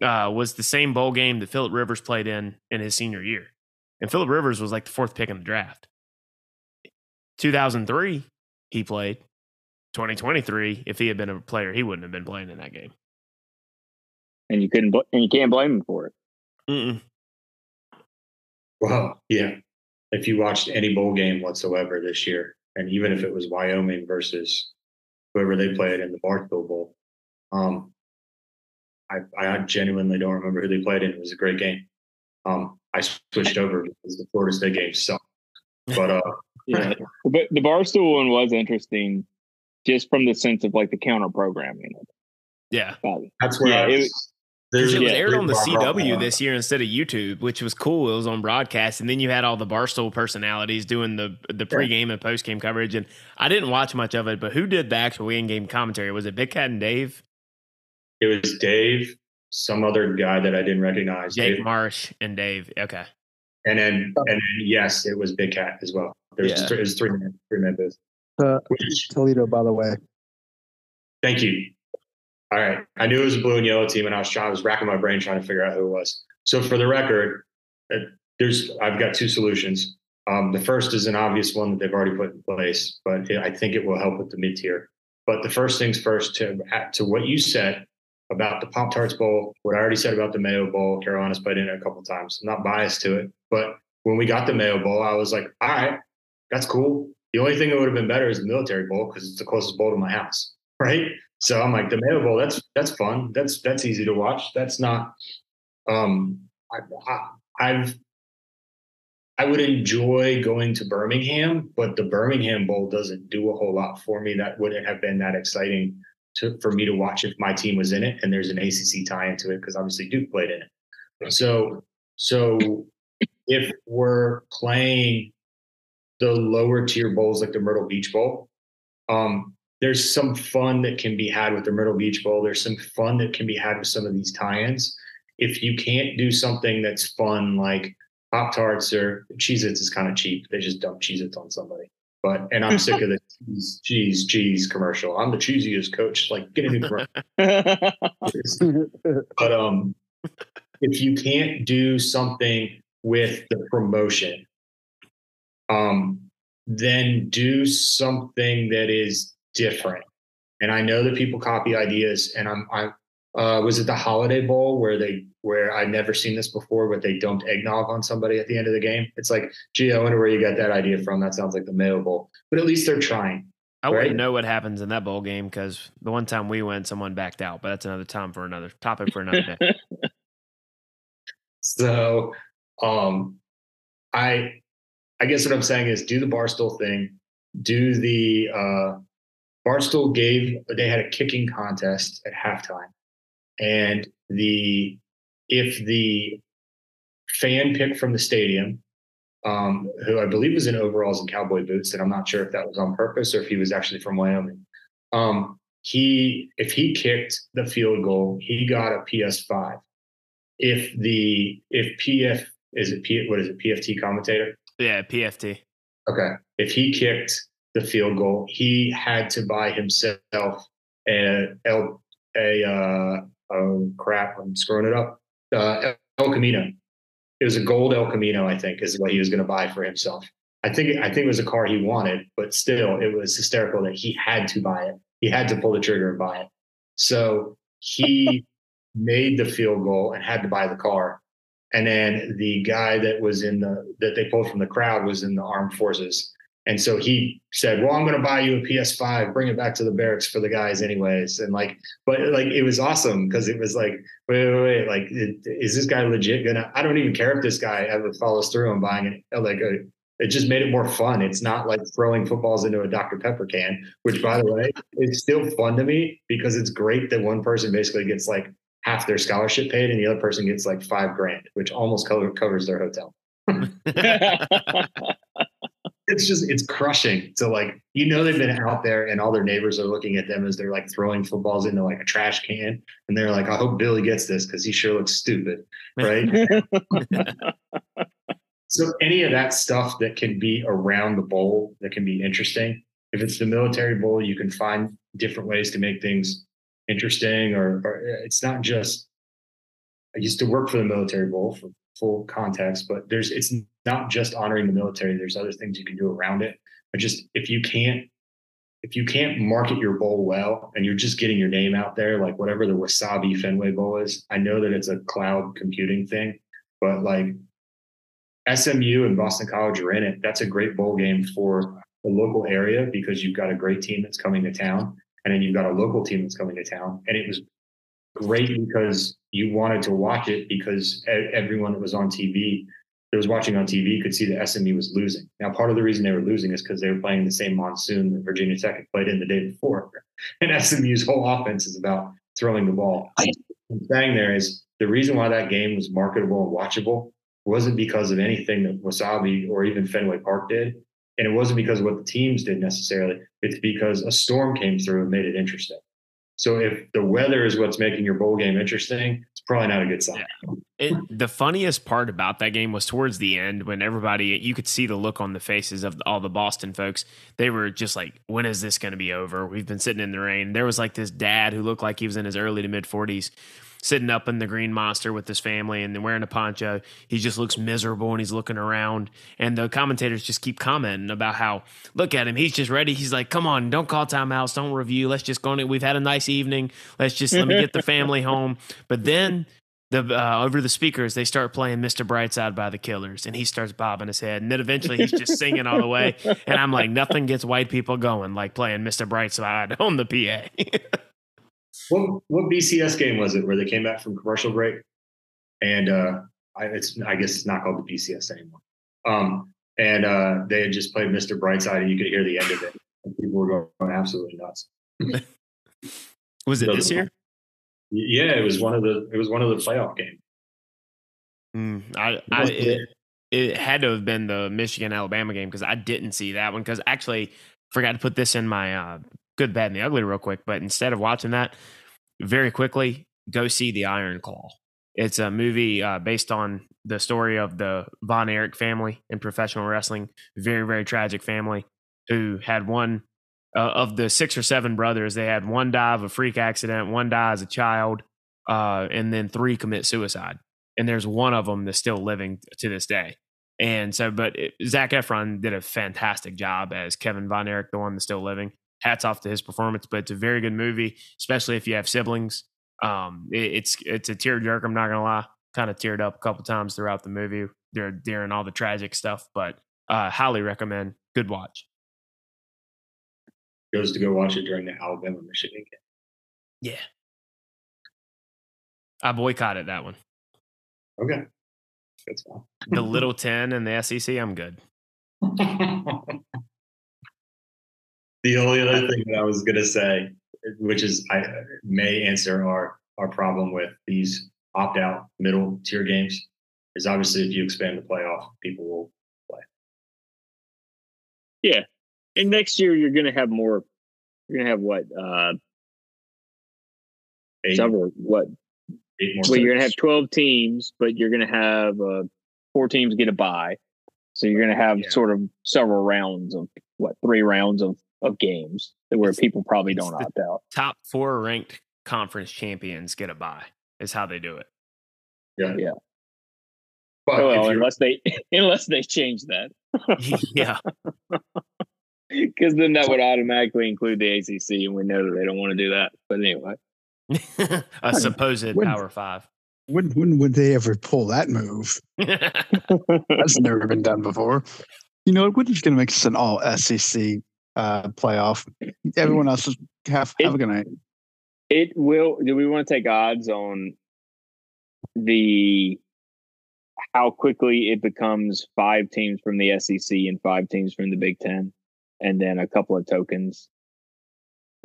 uh, was the same bowl game that Philip Rivers played in in his senior year, and Philip Rivers was like the fourth pick in the draft. 2003, he played. 2023, if he had been a player, he wouldn't have been playing in that game. And you couldn't, bl- and you can't blame him for it. Mm-mm. Well, yeah. If you watched any bowl game whatsoever this year, and even if it was Wyoming versus whoever they played in the Barstool Bowl, um, I, I genuinely don't remember who they played in. It was a great game. Um, I switched over because the Florida State game sucked. But uh, yeah, but the Barstool one was interesting, just from the sense of like the counter programming. Yeah, that's where yeah, it, There's, it was aired on the CW this year instead of YouTube, which was cool. It was on broadcast, and then you had all the Barstool personalities doing the the pregame and postgame coverage. And I didn't watch much of it, but who did the actual in-game commentary? Was it Big Cat and Dave? It was Dave, some other guy that I didn't recognize. Jake Dave. Marsh and Dave. Okay. And then, and then, yes, it was Big Cat as well. There's yeah. three, three men, three men booth. Uh, Toledo, by the way. Thank you. All right. I knew it was a blue and yellow team, and I was trying, I was racking my brain trying to figure out who it was. So for the record, uh, there's I've got two solutions. Um, the first is an obvious one that they've already put in place, but it, I think it will help with the mid tier. But the first things first to to what you said about the Pop Tarts Bowl, what I already said about the Mayo Bowl. Carolina's played in it a couple times. I'm not biased to it, but when we got the Mayo Bowl, I was like, all right, that's cool. The only thing that would have been better is the Military Bowl because it's the closest bowl to my house, right? So I'm like, the Mayo Bowl, that's that's fun. That's that's easy to watch. That's not. Um, I, I've I would enjoy going to Birmingham, but the Birmingham Bowl doesn't do a whole lot for me. That wouldn't have been that exciting to, for me to watch if my team was in it and there's an ACC tie into it because obviously Duke played in it. So, so if we're playing the lower tier bowls like the Myrtle Beach Bowl, um, there's some fun that can be had with the Myrtle Beach Bowl. There's some fun that can be had with some of these tie-ins. If you can't do something that's fun like Pop Tarts or Cheez Its is kind of cheap. They just dump Cheez Its on somebody. But and I'm sick of the cheese, cheese, cheese commercial. I'm the cheesiest coach. Like get a new commercial. but um, if you can't do something with the promotion, um, then do something that is different. And I know that people copy ideas, and I'm I'm uh, was it the Holiday Bowl where they where I'd never seen this before, but they dumped eggnog on somebody at the end of the game? It's like, gee, I wonder where you got that idea from. That sounds like the Mayo Bowl, but at least they're trying. I right? wouldn't know what happens in that bowl game because the one time we went, someone backed out. But that's another time for another topic for another day. so, um, I, I guess what I'm saying is do the barstool thing, do the uh, barstool gave they had a kicking contest at halftime and the if the fan pick from the stadium, um, who I believe was in overalls and cowboy boots, and I'm not sure if that was on purpose or if he was actually from Wyoming. Um, he if he kicked the field goal, he got a PS5. If the if PF is it P what is it PFT commentator? Yeah, PFT. Okay. If he kicked the field goal, he had to buy himself a a uh, oh crap, I'm screwing it up. Uh, El Camino. It was a gold El Camino, I think, is what he was going to buy for himself. I think I think it was a car he wanted, but still, it was hysterical that he had to buy it. He had to pull the trigger and buy it. So he made the field goal and had to buy the car. And then the guy that was in the that they pulled from the crowd was in the armed forces. And so he said, "Well, I'm going to buy you a PS5. Bring it back to the barracks for the guys, anyways." And like, but like, it was awesome because it was like, wait, wait, wait, like, is this guy legit gonna? I don't even care if this guy ever follows through on buying it. Like, a, uh, it just made it more fun. It's not like throwing footballs into a Dr Pepper can, which, by the way, is still fun to me because it's great that one person basically gets like half their scholarship paid and the other person gets like five grand, which almost covers their hotel. it's just it's crushing to like you know they've been out there and all their neighbors are looking at them as they're like throwing footballs into like a trash can. And they're like i hope billy gets this because he sure looks stupid. Right? So any of that stuff that can be around the bowl that can be interesting if it's the military bowl you can find different ways to make things interesting or, or it's not just i used to work for the military bowl for full context, but there's it's not just honoring the military. There's other things you can do around it. But just if you can't if you can't market your bowl well and you're just getting your name out there, like whatever the Wasabi Fenway Bowl is, I know that it's a cloud computing thing, but like SMU and Boston College are in it. That's a great bowl game for the local area because you've got a great team that's coming to town, and then you've got a local team that's coming to town. And it was great because you wanted to watch it because everyone that was on TV that was watching on TV could see that SMU was losing. Now, part of the reason they were losing is because they were playing the same monsoon that Virginia Tech had played in the day before. And SMU's whole offense is about throwing the ball. I'm saying there is the reason why that game was marketable and watchable wasn't because of anything that Wasabi or even Fenway Park did. And it wasn't because of what the teams did necessarily. It's because a storm came through and made it interesting. So if the weather is what's making your bowl game interesting, it's probably not a good sign. It, the funniest part about that game was towards the end when everybody you could see the look on the faces of all the Boston folks. They were just like, "When is this going to be over?" We've been sitting in the rain. There was like this dad who looked like he was in his early to mid forties sitting up in the green monster with his family and then wearing a poncho. He just looks miserable and he's looking around. And the commentators just keep commenting about how, look at him, he's just ready. He's like, come on, don't call timeouts, don't review. Let's just go on. It. We've had a nice evening. Let's just let me get the family home. But then the uh, over the speakers they start playing Mr. Brightside by the Killers, and he starts bobbing his head, and then eventually he's just singing all the way. And I'm like, nothing gets white people going like playing Mr. Brightside on the PA. What what BCS game was it where they came back from commercial break? And uh, I, it's I guess it's not called the BCS anymore. Um, and uh, they had just played Mr. Brightside, and you could hear the end of it. And people were going absolutely nuts. was it so this year? Yeah, it was one of the it was one of the playoff games. Mm, I, I it, it, had to have been the Michigan Alabama game because I didn't see that one because actually forgot to put this in my uh, good, bad, and the ugly real quick. But instead of watching that, very quickly, go see The Iron Claw. It's a movie uh, based on the story of the Von Erich family in professional wrestling. Very, very tragic family who had one uh, of the six or seven brothers. They had one die of a freak accident, one die as a child, uh, and then three commit suicide. And there's one of them that's still living to this day. And so, but it, Zac Efron did a fantastic job as Kevin Von Erich, the one that's still living hats off to his performance. But it's a very good movie, especially if you have siblings. Um, it, it's it's a tearjerker. I'm not gonna lie. Kind of teared up a couple times throughout the movie during, during all the tragic stuff, but uh, highly recommend. Good watch. Goes to go watch it during the Alabama Michigan game. Yeah. I boycotted that one. Okay. That's fine. The Little 10 and the SEC, I'm good. the only other thing that I was going to say, which is I may answer our, our problem with these opt out middle tier games, is obviously if you expand the playoff, people will play. Yeah. And next year, you're going to have more. You're going to have what? Uh, Eight, several, what? eight more Well, you're going to have 12 teams, but you're going to have uh, four teams get a bye. So you're going to have Yeah. sort of several rounds of what? Three rounds of, of games where It's- people probably don't opt out. Top four ranked conference champions get a bye, is how they do it. Yeah. Yeah. But Oh, well, unless they unless they change that, yeah. because then that would automatically include the ACC, and we know that they don't want to do that. But anyway, a supposed When- Power Five. When when would they ever pull that move? That's never been done before. You know, we're just going to make this an all SEC uh, playoff. Everyone else is have have a good night. it will. Do we want to take odds on the how quickly it becomes five teams from the SEC and five teams from the Big Ten, and then a couple of tokens?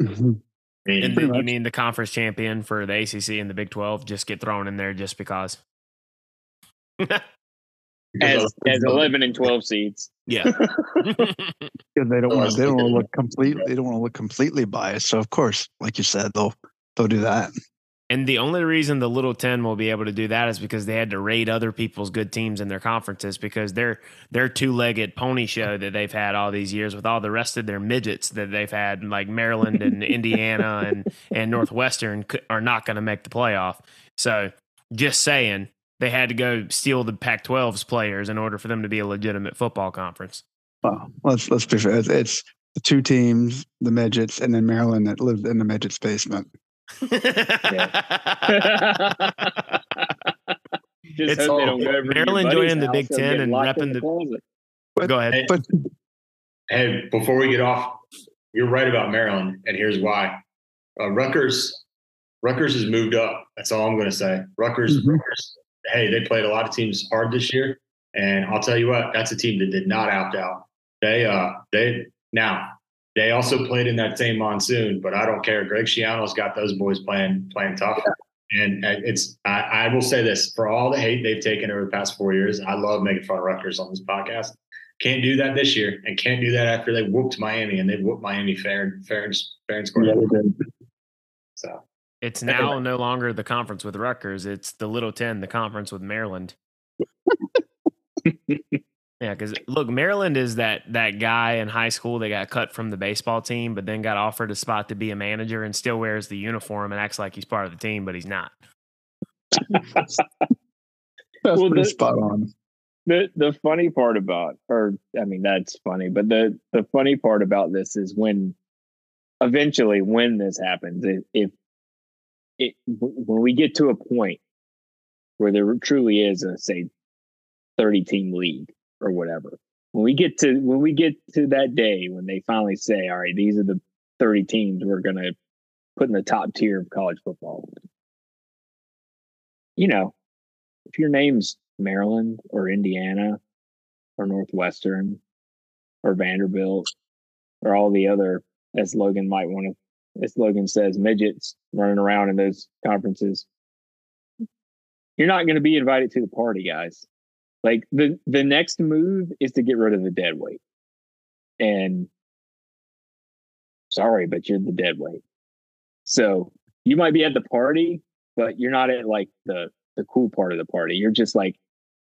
Mhm. I mean, and you mean the conference champion for the ACC and the Big 12 just get thrown in there just because. because As as eleven and twelve seeds. yeah. They don't want was they don't want to look complete they don't want to look completely biased. So of course, like you said, they'll they'll do that. And the only reason the Little Ten will be able to do that is because they had to raid other people's good teams in their conferences because their their two legged pony show that they've had all these years with all the rest of their midgets that they've had like Maryland and Indiana and and Northwestern are not going to make the playoff. So just saying, they had to go steal the Pac-12's players in order for them to be a legitimate football conference. Well, let's let's be fair. It's, it's the two teams, the midgets, and then Maryland that lives in the midgets basement. Just It's all- don't go over to your Maryland buddy's joining the Big Ten and repping the the- closet. Go ahead. But Hey, before we get off, you're right about Maryland, and here's why. Uh, Rutgers, Rutgers has moved up. That's all I'm going to say. Rutgers, Mhm. Rutgers, hey, they played a lot of teams hard this year, and I'll tell you what, that's a team that did not opt out. They, uh, they now they also played in that same monsoon, but I don't care. Greg Schiano's got those boys playing playing tough. And uh, it's I, I will say this for all the hate they've taken over the past four years, I love making fun of Rutgers on this podcast. Can't do that this year, and can't do that after they whooped Miami, and they whooped Miami fair and fair and fair and square. yeah, It's now no longer the conference with Rutgers. It's the Little Ten, the conference with Maryland. yeah, because look, Maryland is that that guy in high school that got cut from the baseball team, but then got offered a spot to be a manager and still wears the uniform and acts like he's part of the team, but he's not. That's Well, pretty the- spot on. the the funny part about or i mean that's funny but the the funny part about this is when eventually when this happens if, if it when we get to a point where there truly is a say 30 team league or whatever when we get to when we get to that day when they finally say all right these are the 30 teams we're going to put in the top tier of college football. You know if your name's Maryland or Indiana or Northwestern or Vanderbilt or all the other, as Logan might want to, as Logan says, midgets running around in those conferences. You're not going to be invited to the party, guys. Like the the next move is to get rid of the dead weight. And sorry, but you're the dead weight. So you might be at the party, but you're not at like the the cool part of the party. You're just like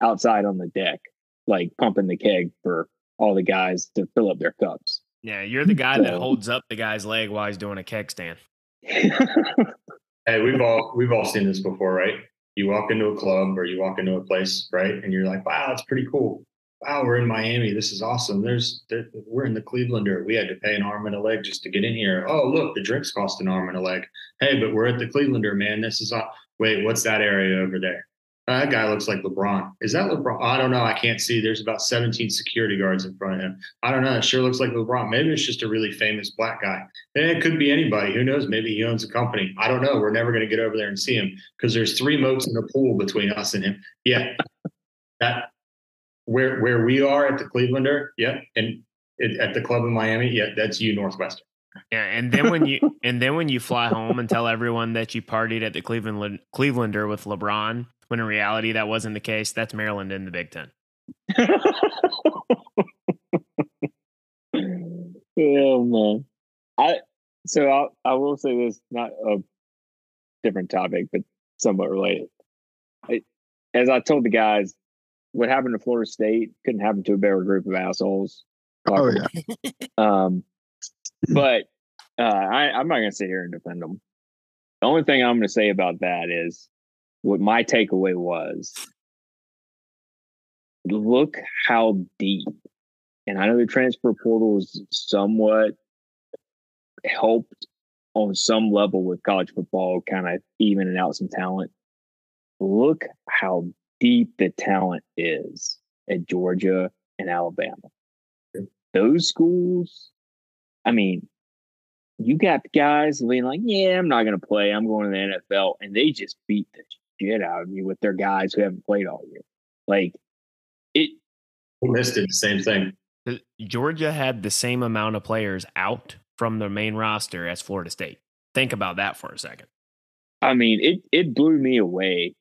outside on the deck, like pumping the keg for all the guys to fill up their cups. Yeah, you're the guy that holds up the guy's leg while he's doing a keg stand. hey, we've all we've all seen this before, right? You walk into a club or you walk into a place, right? And you're like, wow, that's pretty cool. wow, we're in Miami. This is awesome. There's, there, we're in the Clevelander. We had to pay an arm and a leg just to get in here. Oh, look, the drinks cost an arm and a leg. Hey, but we're at the Clevelander, man. This is, wait, what's that area over there? That guy looks like LeBron. Is that LeBron? I don't know. I can't see. There's about 17 security guards in front of him. I don't know. It sure looks like LeBron. Maybe it's just a really famous black guy. And it could be anybody. Who knows? Maybe he owns a company. I don't know. We're never going to get over there and see him because there's three moats in the pool between us and him. Yeah. that where where we are at the Clevelander, yeah, and it, at the club in Miami, yeah, that's you Northwestern. Yeah, and then when you and then when you fly home and tell everyone that you partied at the Cleveland Clevelander with LeBron, when in reality that wasn't the case. That's Maryland in the Big Ten. oh man, I so I I will say this, not a different topic, but somewhat related. I, as I told the guys, what happened to Florida State couldn't happen to a better group of assholes. Oh yeah. Um, but uh, I, I'm not going to sit here and defend them. The only thing I'm going to say about that is what my takeaway was look how deep, and I know the transfer portal is somewhat helped on some level with college football, kind of evening out some talent. Look how deep the talent is at Georgia and Alabama. Those schools, I mean, you got guys being like, yeah, I'm not going to play. I'm going to the NFL. And they just beat the shit out of you with their guys who haven't played all year. Like, it. Missed it, the same thing. Georgia had the same amount of players out from the main roster as Florida State. Think about that for a second. I mean, it it blew me away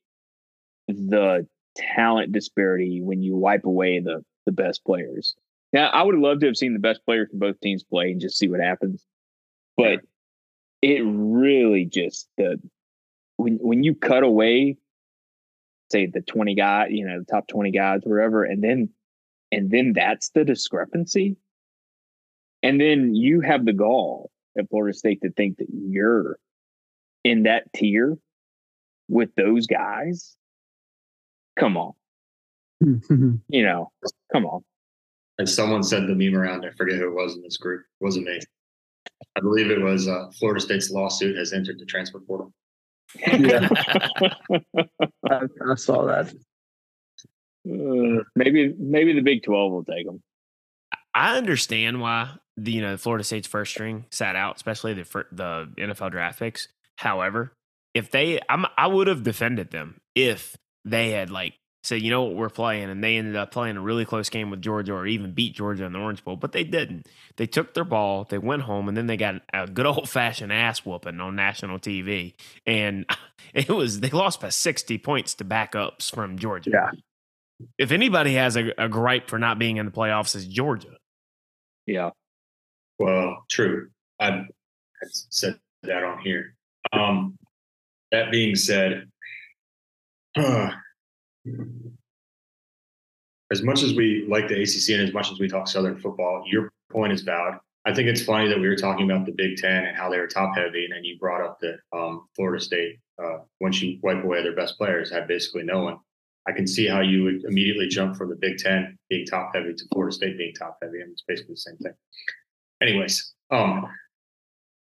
the talent disparity when you wipe away the the best players. Now, I would love to have seen the best players from both teams play and just see what happens. But it really just the when when you cut away, say the twenty guy, you know, the top twenty guys, wherever, and then and then that's the discrepancy. And then you have the gall at Florida State to think that you're in that tier with those guys. Come on. you know, come on. And someone said the meme around, I forget who it was in this group. It wasn't me. I believe it was uh, Florida State's lawsuit has entered the transfer portal. Yeah. I, I saw that. Uh, maybe maybe the Big Twelve will take them. I understand why the you know Florida State's first string sat out, especially the the NFL draft picks. However, if they, I'm, I would have defended them if they had like said, you know what, we're playing, and they ended up playing a really close game with Georgia or even beat Georgia in the Orange Bowl, but they didn't. They took their ball, they went home, and then they got a good old fashioned ass whooping on national TV, and it was they lost by sixty points to backups from Georgia. Yeah. If anybody has a, a gripe for not being in the playoffs, is Georgia. Yeah. Well, true. I said that on here. Um, that being said, uh, as much as we like the ACC and as much as we talk Southern football, your point is valid. I think it's funny that we were talking about the Big Ten and how they were top heavy, and then you brought up that um, Florida State, uh, once you wipe away their best players, had basically no one. I can see how you would immediately jump from the Big Ten being top heavy to Florida State being top heavy, and it's basically the same thing. Anyways, um,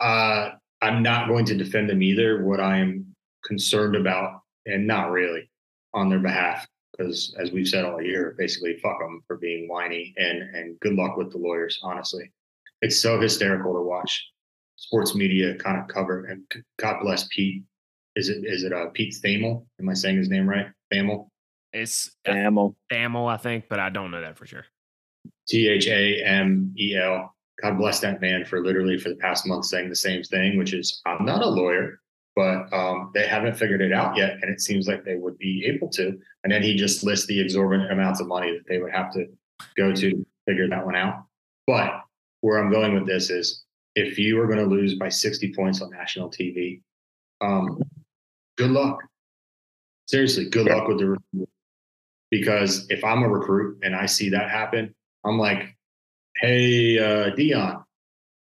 uh, I'm not going to defend them either. What I am concerned about, and not really, on their behalf, because as we've said all year, basically fuck them for being whiny and and good luck with the lawyers. Honestly, it's so hysterical to watch sports media kind of cover. And God bless Pete. Is it is it uh, Pete Thamel? Am I saying his name right? Thamel. It's Thamel. Thamel, I think, but I don't know that for sure. T H A M E L. God bless that man for literally for the past month saying the same thing, which is I'm not a lawyer but um, they haven't figured it out yet. And it seems like they would be able to. And then he just lists the exorbitant amounts of money that they would have to go to figure that one out. But where I'm going with this is if you are going to lose by 60 points on national TV, um, good luck. Seriously, good luck with the recruit. Because if I'm a recruit and I see that happen, I'm like, hey, uh, Deion,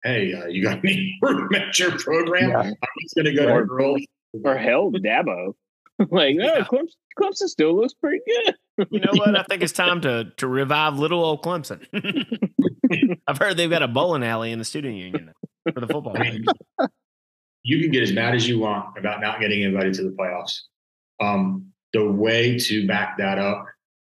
hey, uh, you got any room at your program? Yeah. I'm just going to go or, to girls. Or hell, Dabo. like, oh, yeah. Clemson, Clemson still looks pretty good. You know what? I think it's time to to revive little old Clemson. I've heard they've got a bowling alley in the student union for the football. I mean, you can get as mad as you want about not getting invited to the playoffs. Um, the way to back that up,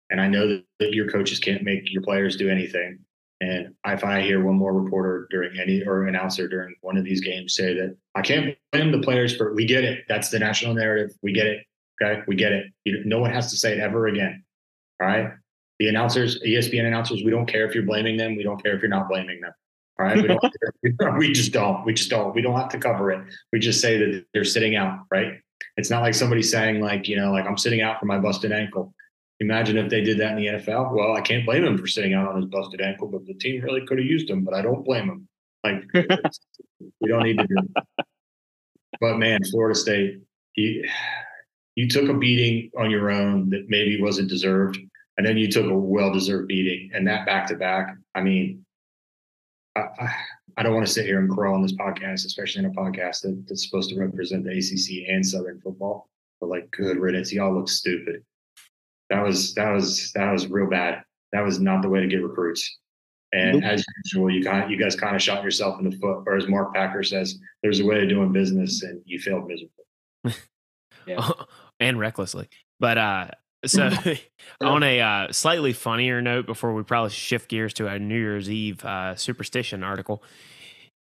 and I know that, that your coaches can't make your players do anything. And if I hear one more reporter during any or announcer during one of these games say that I can't blame the players for, we get it. That's the national narrative. We get it. Okay, we get it. You, no one has to say it ever again. All right. The announcers, ESPN announcers, we don't care if you're blaming them. We don't care if you're not blaming them. All right. We, don't, we just don't. We just don't. We don't have to cover it. We just say that they're sitting out. Right. It's not like somebody saying like, you know, like I'm sitting out for my busted ankle. Imagine if they did that in the NFL. Well, I can't blame him for sitting out on his busted ankle, but the team really could have used him. But I don't blame him. Like we don't need to do. It. But man, Florida State, you you took a beating on your own that maybe wasn't deserved, and then you took a well-deserved beating, and that back to back. I mean, I, I, I don't want to sit here and crow on this podcast, especially in a podcast that, that's supposed to represent the ACC and Southern football. But like, good riddance, y'all look stupid that was that was that was real bad. That was not the way to get recruits. And nope. as usual, you kind you guys kind of shot yourself in the foot, or as Mark Packer says, there's a way of doing business, and you failed miserably. yeah. and recklessly. But uh, so on a uh, slightly funnier note, before we probably shift gears to a New Year's Eve uh, superstition article,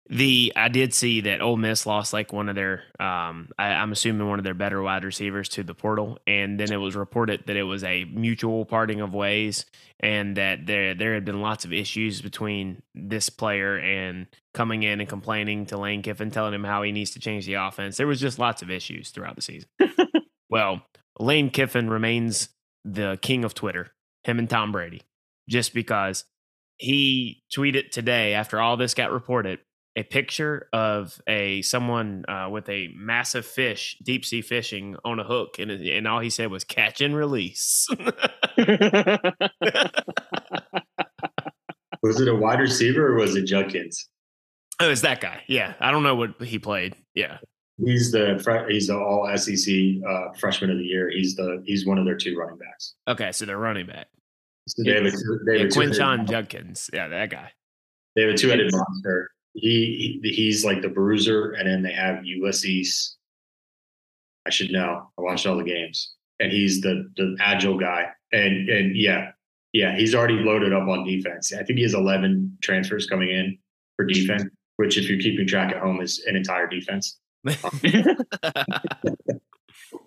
the I did see that Ole Miss lost like one of their um I, am assuming one of their better wide receivers to the portal, and then it was reported that it was a mutual parting of ways, and that there there had been lots of issues between this player and coming in and complaining to Lane Kiffin, telling him how he needs to change the offense. There was just lots of issues throughout the season. well, Lane Kiffin remains the king of Twitter, him and Tom Brady, just because he tweeted today after all this got reported a picture of a someone uh, with a massive fish, deep sea fishing on a hook, and and all he said was catch and release. was it a wide receiver or was it Judkins? Oh, it's that guy. Yeah, I don't know what he played. Yeah, he's the he's the All SEC uh, freshman of the year. He's the he's one of their two running backs. Okay, so they're running back. So David, David yeah, Quinshon Judkins. Yeah, that guy. They have a two-headed monster he, he's like the bruiser, and then they have Ulysses. I should know. I watched all the games, and he's the the agile guy. And and yeah, yeah, he's already loaded up on defense. I think he has eleven transfers coming in for defense, which if you're keeping track at home is an entire defense.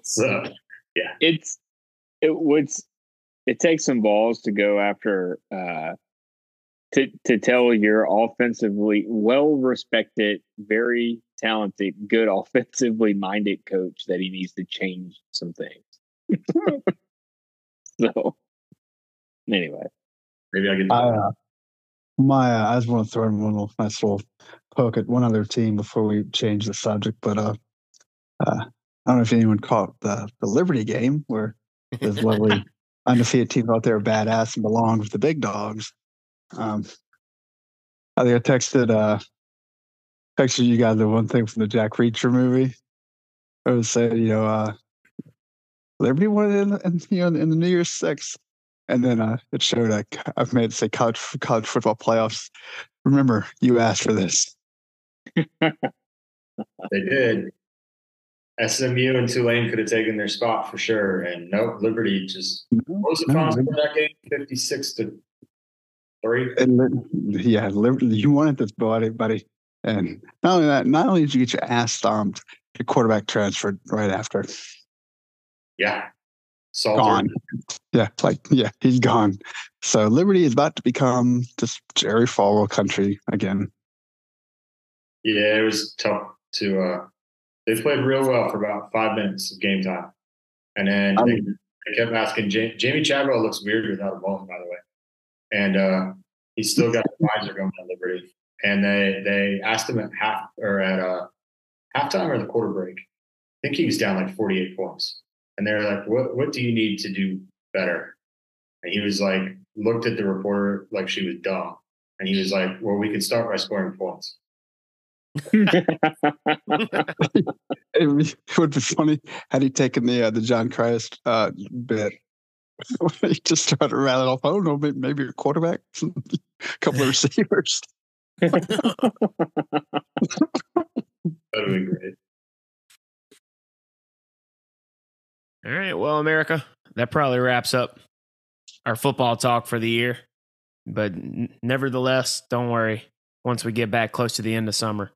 so yeah, it's it would it takes some balls to go after uh to to tell your offensively well respected, very talented, good offensively minded coach that he needs to change some things. so anyway, maybe I can. Uh, my uh, I just want to throw in one little nice little poke at one other team before we change the subject, but uh, uh I don't know if anyone caught the the Liberty game where this lovely undefeated team out there badass and belonged with the big dogs. Um, I think I texted uh, texted you guys the one thing from the Jack Reacher movie. I was saying, you know, uh, Liberty won in, in you know in the New Year's Six, and then uh, it showed like I've made it say college college football playoffs. Remember, you asked for this. they did. SMU and Tulane could have taken their spot for sure, and nope, Liberty just what was the final that game? Fifty six to Three. And, yeah, liberty you wanted this body, buddy. And not only that, not only did you get your ass stomped, your quarterback transferred right after. Yeah. Salter. Gone. Yeah, like yeah, he's gone. So Liberty is about to become just Jerry Falwell country again. Yeah, it was tough to uh they played real well for about five minutes of game time. And then they, they, kept asking Jamey Chadwell looks weird without a ball, by the way and uh, he's still got a visor going at Liberty. And they they asked him at half or at uh, halftime or the quarter break. I think he was down like 48 points, and they're like, "What what do you need to do better?" And he was like, looked at the reporter like she was dumb, and he was like, "Well, we can start by scoring points." it would be funny had he taken the uh, the John Christ uh, bit you just try to rattle off. Oh no, maybe, maybe a quarterback, a couple of receivers. That'd be great. All right. Well, America, that probably wraps up our football talk for the year. But nevertheless, don't worry. Once we get back close to the end of summer,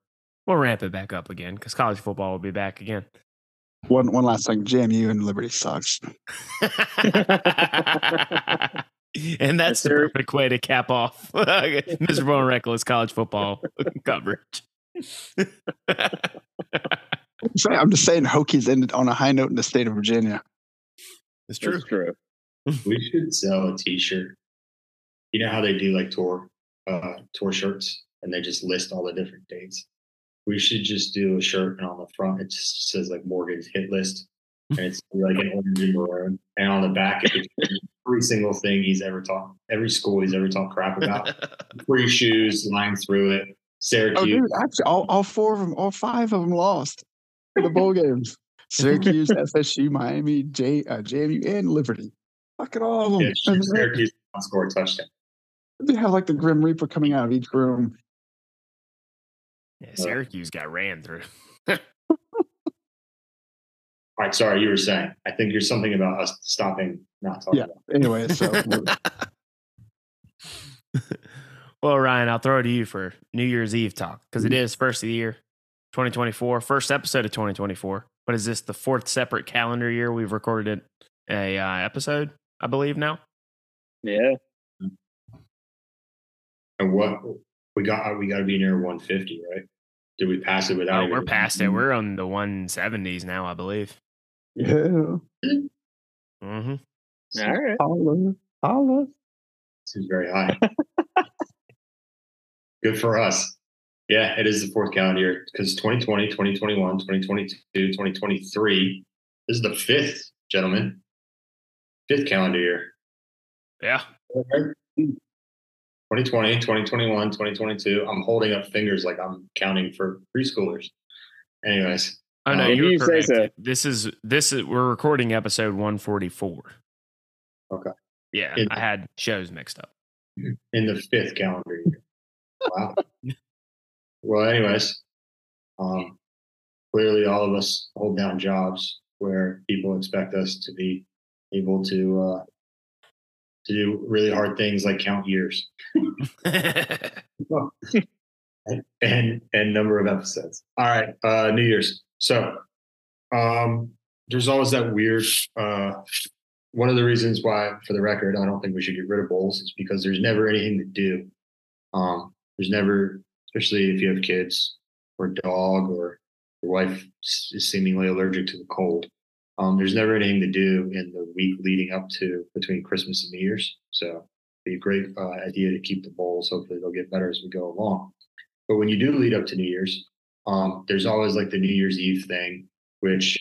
we'll ramp it back up again because college football will be back again. One one last thing, JMU and Liberty sucks. and that's Yes, the sir. perfect way to cap off miserable and reckless college football coverage. I'm saying- I'm just saying, Hokies ended on a high note in the state of Virginia. it's true. That's true. We should sell a T-shirt. You know how they do like tour, uh, tour shirts, and they just list all the different dates. We should just do a shirt, and on the front it just says like Morgan's hit list, and it's like an orange and maroon, and on the back it's every single thing he's ever taught, every school he's ever taught crap about, free shoes, lying through it, Oh, Syracuse. dude, actually, all, all four of them, all five of them lost the bowl games. Syracuse, FSU, Miami, J, uh, JMU, and Liberty. Fucking all of them. yeah, Syracuse did score a touchdown. they have like the Grim Reaper coming out of each room. Yeah, Syracuse got ran through. All right, sorry, you were saying. I think there's something about us stopping not talking Yeah. about. Anyway, so well, Ryan, I'll throw it to you for New Year's Eve talk because Mm-hmm. it is first of the year, 2024, first episode of 2024. But is this the fourth separate calendar year we've recorded a uh, episode? I believe now. Yeah. And what we got, we got to be near 150, right? Did we pass it without? Oh, we're past it. We're on the 170s now, I believe. yeah. Mm-hmm. All right. Holla, holla. Seems very high. Good for us. Yeah, it is the fourth calendar year because 2020, 2021, 2022, 2023. This is the fifth, gentlemen. Fifth calendar year. Yeah. 2020, 2021, 2022. I'm holding up fingers like I'm counting for preschoolers. Anyways, Oh no, Uh, you you say correct. so. This is this is we're recording episode 144. Okay. Yeah, In- I had shows mixed up. in the fifth calendar year. Wow. well, anyways, um, clearly all of us hold down jobs where people expect us to be able to uh, to do really hard things like count years and and number of episodes. All right, uh, New Year's. So, um, there's always that weird. Uh, one of the reasons why, for the record, I don't think we should get rid of bowls is because there's never anything to do. Um, there's never, especially if you have kids or a dog or your wife is seemingly allergic to the cold. Um, there's never anything to do in the week leading up to between Christmas and New Year's. So, be a great uh, idea to keep the bowls. Hopefully, they'll get better as we go along. But when you do lead up to New Year's, um, there's always like the New Year's Eve thing, which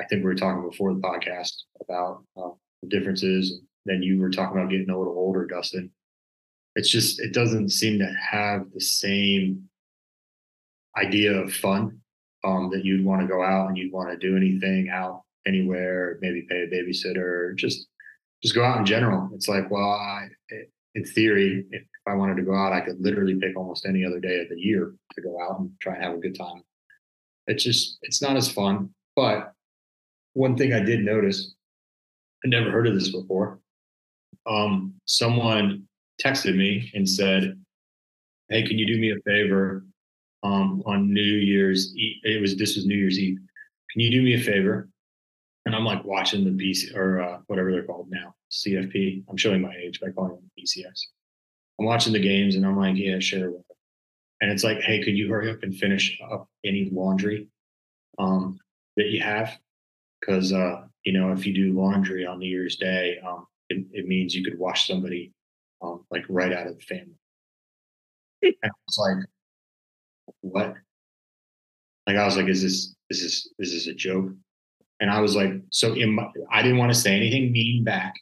I think we were talking before the podcast about uh, the differences. And then you were talking about getting a little older, Dustin. It's just, it doesn't seem to have the same idea of fun um, that you'd want to go out and you'd want to do anything out anywhere, maybe pay a babysitter, just just go out in general. It's like, well, I, in theory, if I wanted to go out, I could literally pick almost any other day of the year to go out and try and have a good time. It's just, it's not as fun. But one thing I did notice, I never heard of this before. Um, someone texted me and said, "Hey, can you do me a favor? Um, on New Year's Eve, it was this was New Year's Eve. Can you do me a favor?" And I'm like watching the BC or uh, whatever they're called now, CFP. I'm showing my age by calling them BCS. I'm watching the games and I'm like, yeah, sure. And it's like, hey, could you hurry up and finish up any laundry um, that you have? Because uh, you know, if you do laundry on New Year's Day, um, it, it means you could wash somebody um, like right out of the family. and I was like, what? Like I was like, is this is this is this a joke? And I was like, so in my, I didn't want to say anything mean back.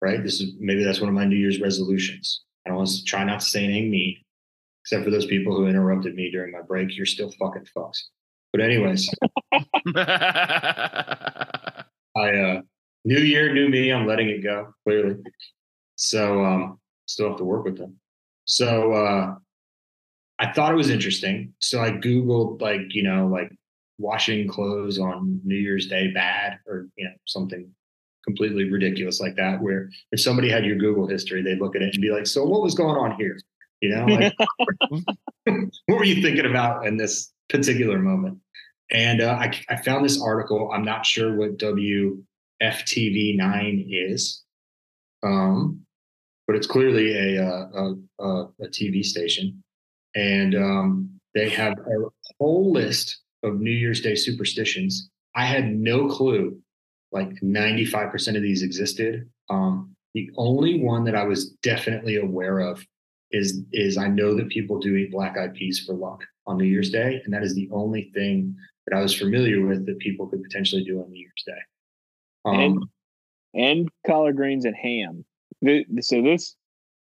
Right? This is maybe that's one of my New Year's resolutions. I don't want to try not to say anything mean, except for those people who interrupted me during my break. You're still fucking fucks. But anyways, I uh new year, new me. I'm letting it go clearly. So um, still have to work with them. So uh, I thought it was interesting. So I Googled like, you know, like washing clothes on New Year's Day bad or, you know, something completely ridiculous like that, where if somebody had your Google history, they'd look at it and be like, so what was going on here? You know, like, what were you thinking about in this particular moment? And uh, I, I found this article. I'm not sure what WFTV9 is, um, but it's clearly a, uh, a, a, a TV station. And um, they have a whole list of New Year's Day superstitions. I had no clue like 95% of these existed. Um, the only one that I was definitely aware of is is I know that people do eat black eyed peas for luck on New Year's Day, and that is the only thing that I was familiar with that people could potentially do on New Year's Day. Um, and, and collard greens and ham. So this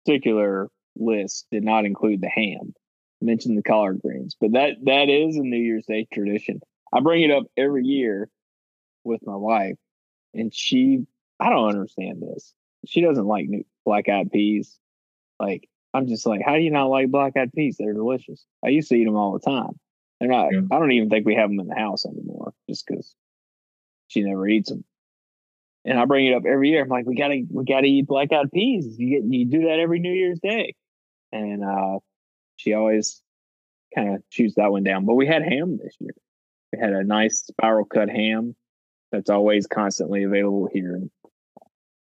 particular list did not include the ham. Mentioned the collard greens, but that that is a New Year's Day tradition. I bring it up every year with my wife, and she I don't understand this. She doesn't like new black eyed peas. Like I'm just like, how do you not like black eyed peas? They're delicious. I used to eat them all the time. They're not. Yeah. I don't even think we have them in the house anymore, just because she never eats them. And I bring it up every year. I'm like, we gotta, we gotta eat black eyed peas. You get, you do that every New Year's Day, and uh, she always kind of shoots that one down. But we had ham this year. We had a nice spiral cut ham that's always constantly available here in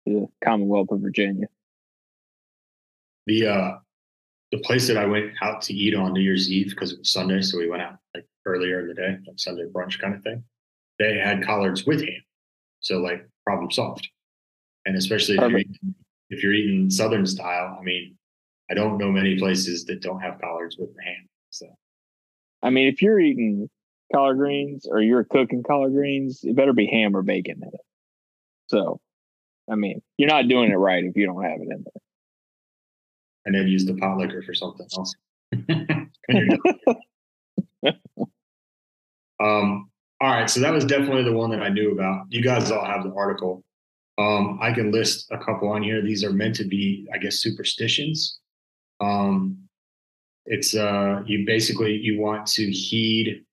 the Commonwealth of Virginia. The uh, the place that I went out to eat on New Year's Eve because it was Sunday, so we went out like earlier in the day, like Sunday brunch kind of thing. They had collards with ham, so like problem solved. And especially if you're, eating, if you're eating Southern style, I mean, I don't know many places that don't have collards with the ham. So, I mean, if you're eating collard greens or you're cooking collard greens, it better be ham or bacon in it. So, I mean, you're not doing it right if you don't have it in there. And then use the pot liquor for something else. um, all right, so that was definitely the one that I knew about. You guys all have the article. Um, I can list a couple on here. These are meant to be, I guess, superstitions. Um, it's uh, you basically you want to heed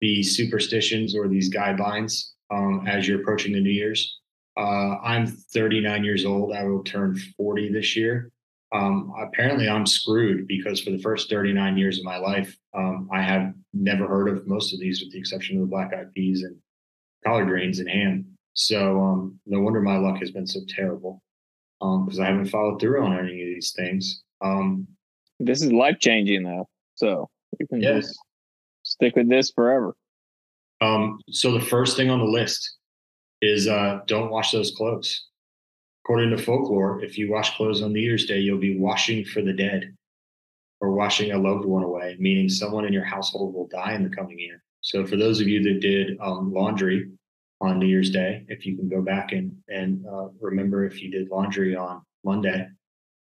the superstitions or these guidelines um, as you're approaching the New Year's. Uh, I'm 39 years old. I will turn 40 this year. Um, apparently, I'm screwed because for the first 39 years of my life, um, I have never heard of most of these, with the exception of the black eyed peas and collard greens and ham. So, um, no wonder my luck has been so terrible because um, I haven't followed through on any of these things. Um, this is life changing, though. So, you can yeah. just stick with this forever. Um, so the first thing on the list is uh, don't wash those clothes. According to folklore, if you wash clothes on New Year's Day, you'll be washing for the dead or washing a loved one away, meaning someone in your household will die in the coming year. So for those of you that did um, laundry on New Year's Day, if you can go back and and uh, remember if you did laundry on Monday,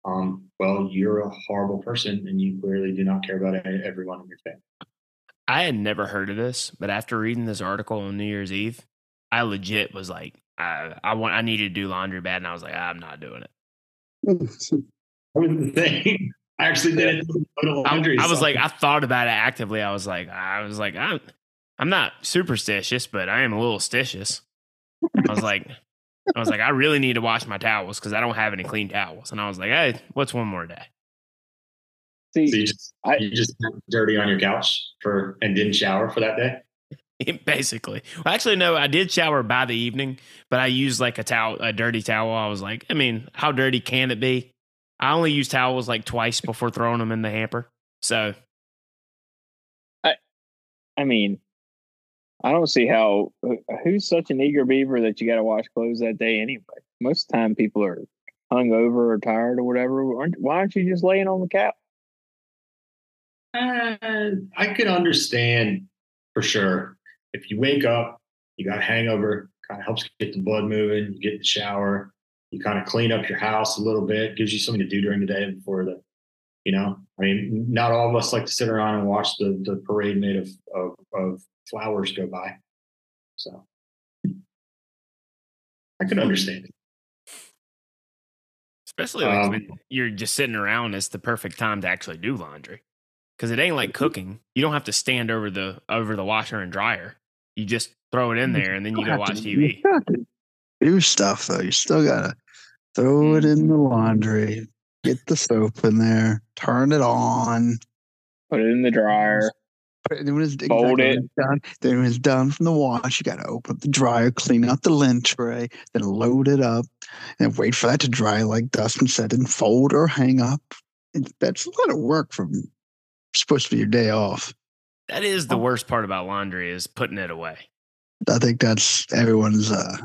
um, well, you're a horrible person, and you clearly do not care about everyone in your family. I had never heard of this, but after reading this article on New Year's Eve, I legit was like, I, I want, I needed to do laundry bad, and I was like, I'm not doing it. I was the thing. I actually did it. I, I was like, I thought about it actively. I was like, I was like, I'm, I'm not superstitious, but I am a little stitious. I was like, I was like, I really need to wash my towels because I don't have any clean towels. And I was like, hey, what's one more day? See, so you just I, you just dirty on your couch for and didn't shower for that day. Basically, well, actually, no. I did shower by the evening, but I used like a towel, a dirty towel. I was like, I mean, how dirty can it be? I only use towels like twice before throwing them in the hamper. So, I, I mean, I don't see how who's such an eager beaver that you got to wash clothes that day anyway. Most of the time, people are hungover or tired or whatever. Why aren't you just laying on the couch? Uh, I could understand for sure. If you wake up, you got hangover, kind of helps get the blood moving, you get the shower, you kind of clean up your house a little bit, gives you something to do during the day before the, you know, I mean, not all of us like to sit around and watch the, the parade made of, of, of flowers go by. So. I could understand it. Especially like Um, when you're just sitting around, it's the perfect time to actually do laundry. Because it ain't like cooking. You don't have to stand over the over the washer and dryer. You just throw it in there and then you go watch TV. Do stuff though. You still gotta throw it in the laundry, get the soap in there, turn it on. Put it in the dryer. Put it- When it's, Fold exactly it. when it's done, then when it's done from the wash, you gotta open up the dryer, clean out the lint tray, then load it up, and wait for that to dry, like Dustin said, and fold or hang up. It, that's a lot of work from supposed to be your day off. That is the worst part about laundry is putting it away. I think that's everyone's uh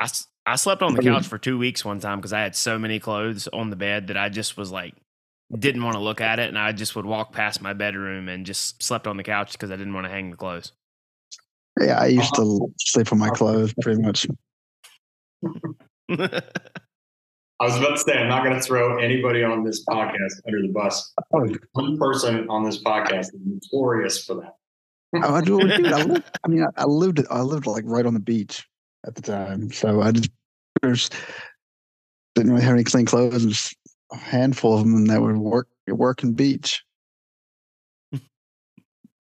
I, s- I slept on the couch for two weeks one time because I had so many clothes on the bed that I just was like, didn't want to look at it. And I just would walk past my bedroom and just slept on the couch because I didn't want to hang the clothes. yeah, I used to uh-huh. sleep on my clothes pretty much. I was about to say, I'm not going to throw anybody on this podcast under the bus. One person on this podcast is notorious for that. Oh, I, do- dude, I, lived, I mean, I, I lived, I lived like right on the beach at the time, so I just there's didn't really have any clean clothes. and just a handful of them that would work working beach.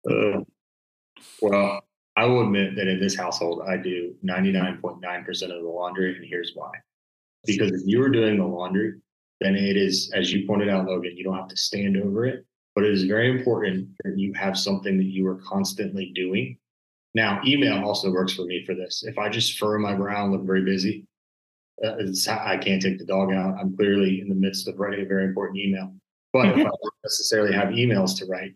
Uh, well, I will admit that in this household, I do 99.9% of the laundry, and here's why. Because if you are doing the laundry, then it is, as you pointed out, Logan, you don't have to stand over it, but it is very important that you have something that you are constantly doing. Now, email also works for me for this. If I just furrow my brow and look very busy, uh, it's, I can't take the dog out. I'm clearly in the midst of writing a very important email. But if I don't necessarily have emails to write,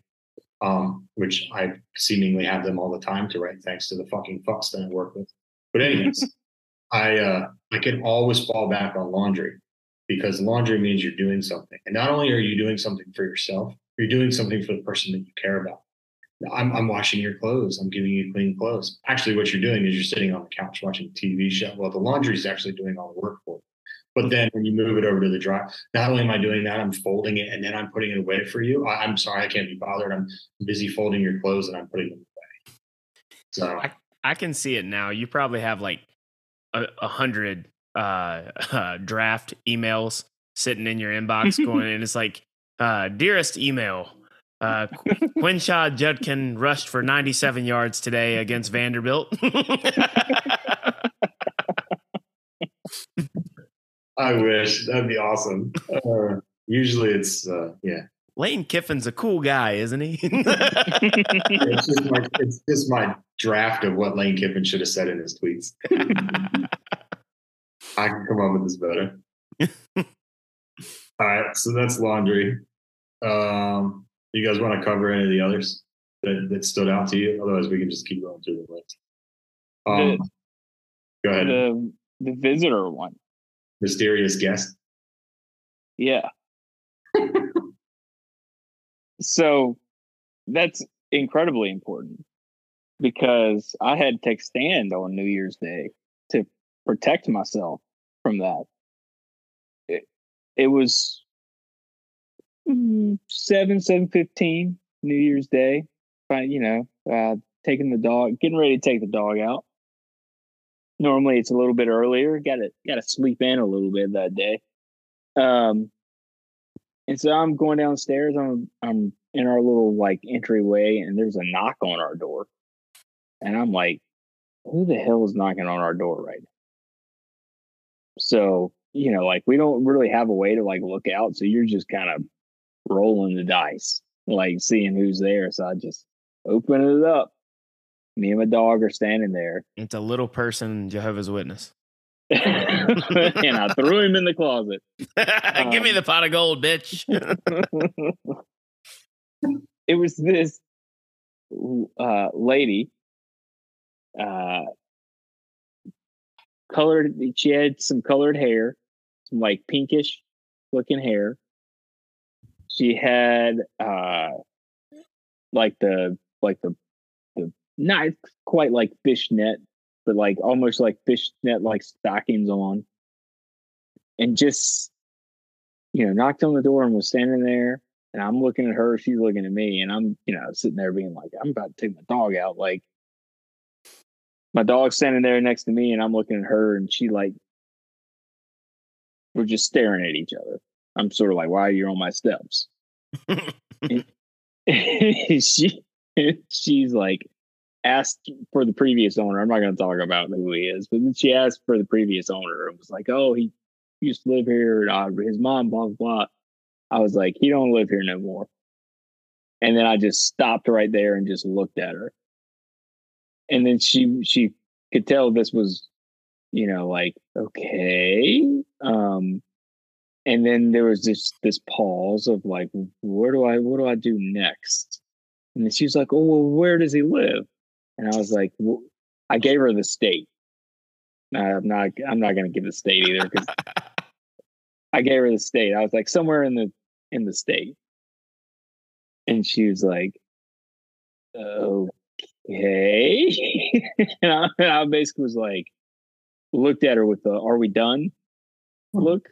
um, which I seemingly have them all the time to write, thanks to the fucking fucks that I work with. But anyways, I uh, I can always fall back on laundry because laundry means you're doing something, and not only are you doing something for yourself, you're doing something for the person that you care about. I'm, I'm washing your clothes. I'm giving you clean clothes. Actually, what you're doing is you're sitting on the couch watching a TV show. Well, the laundry is actually doing all the work for you. But then when you move it over to the dry, not only am I doing that, I'm folding it and then I'm putting it away for you. I, I'm sorry, I can't be bothered. I'm busy folding your clothes and I'm putting them away. So I, I can see it now. You probably have like a, a hundred uh, uh, draft emails sitting in your inbox going, and it's like, uh, dearest email, uh, Qu- Quinshon Judkin rushed for 97 yards today against Vanderbilt. I wish that'd be awesome. Uh, usually it's uh, yeah, Lane Kiffin's a cool guy, isn't he? it's just my it's just my draft of what Lane Kiffin should have said in his tweets. I can come up with this better. All right, so that's laundry. Um, you guys want to cover any of the others that, that stood out to you? Otherwise, we can just keep going through the list. Um, go ahead. The the visitor one. Mysterious guest. Yeah. so that's incredibly important because I had to take stand on New Year's Day to protect myself from that. It, it was seven seven fifteen New Year's Day. But you know, uh, taking the dog, getting ready to take the dog out. Normally it's a little bit earlier. Got to got to sleep in a little bit that day. Um, and so I'm going downstairs. I'm I'm in our little like entryway, and there's a knock on our door, and I'm like, who the hell is knocking on our door right now? So you know, like we don't really have a way to like look out, so you're just kind of rolling the dice, like seeing who's there. So I just open it up. Me and my dog are standing there, it's a little person, Jehovah's Witness. and I threw him in the closet. Give me Um, the pot of gold, bitch. it was this uh, lady, uh, colored. She had some colored hair, some like pinkish looking hair. She had uh, like the like the the not quite like fishnet, but like almost like fishnet like stockings on, and just you know knocked on the door and was standing there and I'm looking at her, she's looking at me, and I'm, you know, sitting there being like, I'm about to take my dog out. Like, my dog's standing there next to me, and I'm looking at her, and she like we're just staring at each other. I'm sort of like, why are you on my steps? she she's like asked for the previous owner. I'm not going to talk about who he is, but then she asked for the previous owner and was like, "Oh, he used to live here. And, uh, his mom, blah blah blah." I was like, "He don't live here no more." And then I just stopped right there and just looked at her. And then she she could tell this was, you know, like okay. Um, and then there was this this pause of like, where do I what do I do next? And then she was like, "Oh, well, where does he live?" And I was like, well, I gave her the state. I'm not. I'm not going to give the state either because I gave her the state. I was like somewhere in the in the state, and she was like, "Okay," and, I, and I basically was like, looked at her with the "Are we done?" Hmm. look,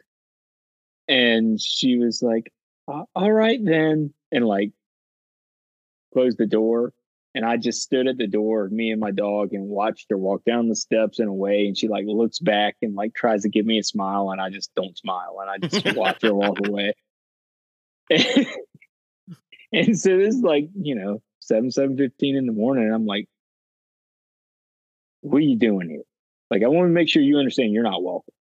and she was like, "All right then," and like closed the door and I just stood at the door, me and my dog, and watched her walk down the steps and away. And she like looks back and like tries to give me a smile, and I just don't smile, and I just watch her walk away. and, and so this is like you know seven seven fifteen in the morning, and I'm like, "What are you doing here?" Like, I want to make sure you understand you're not welcome.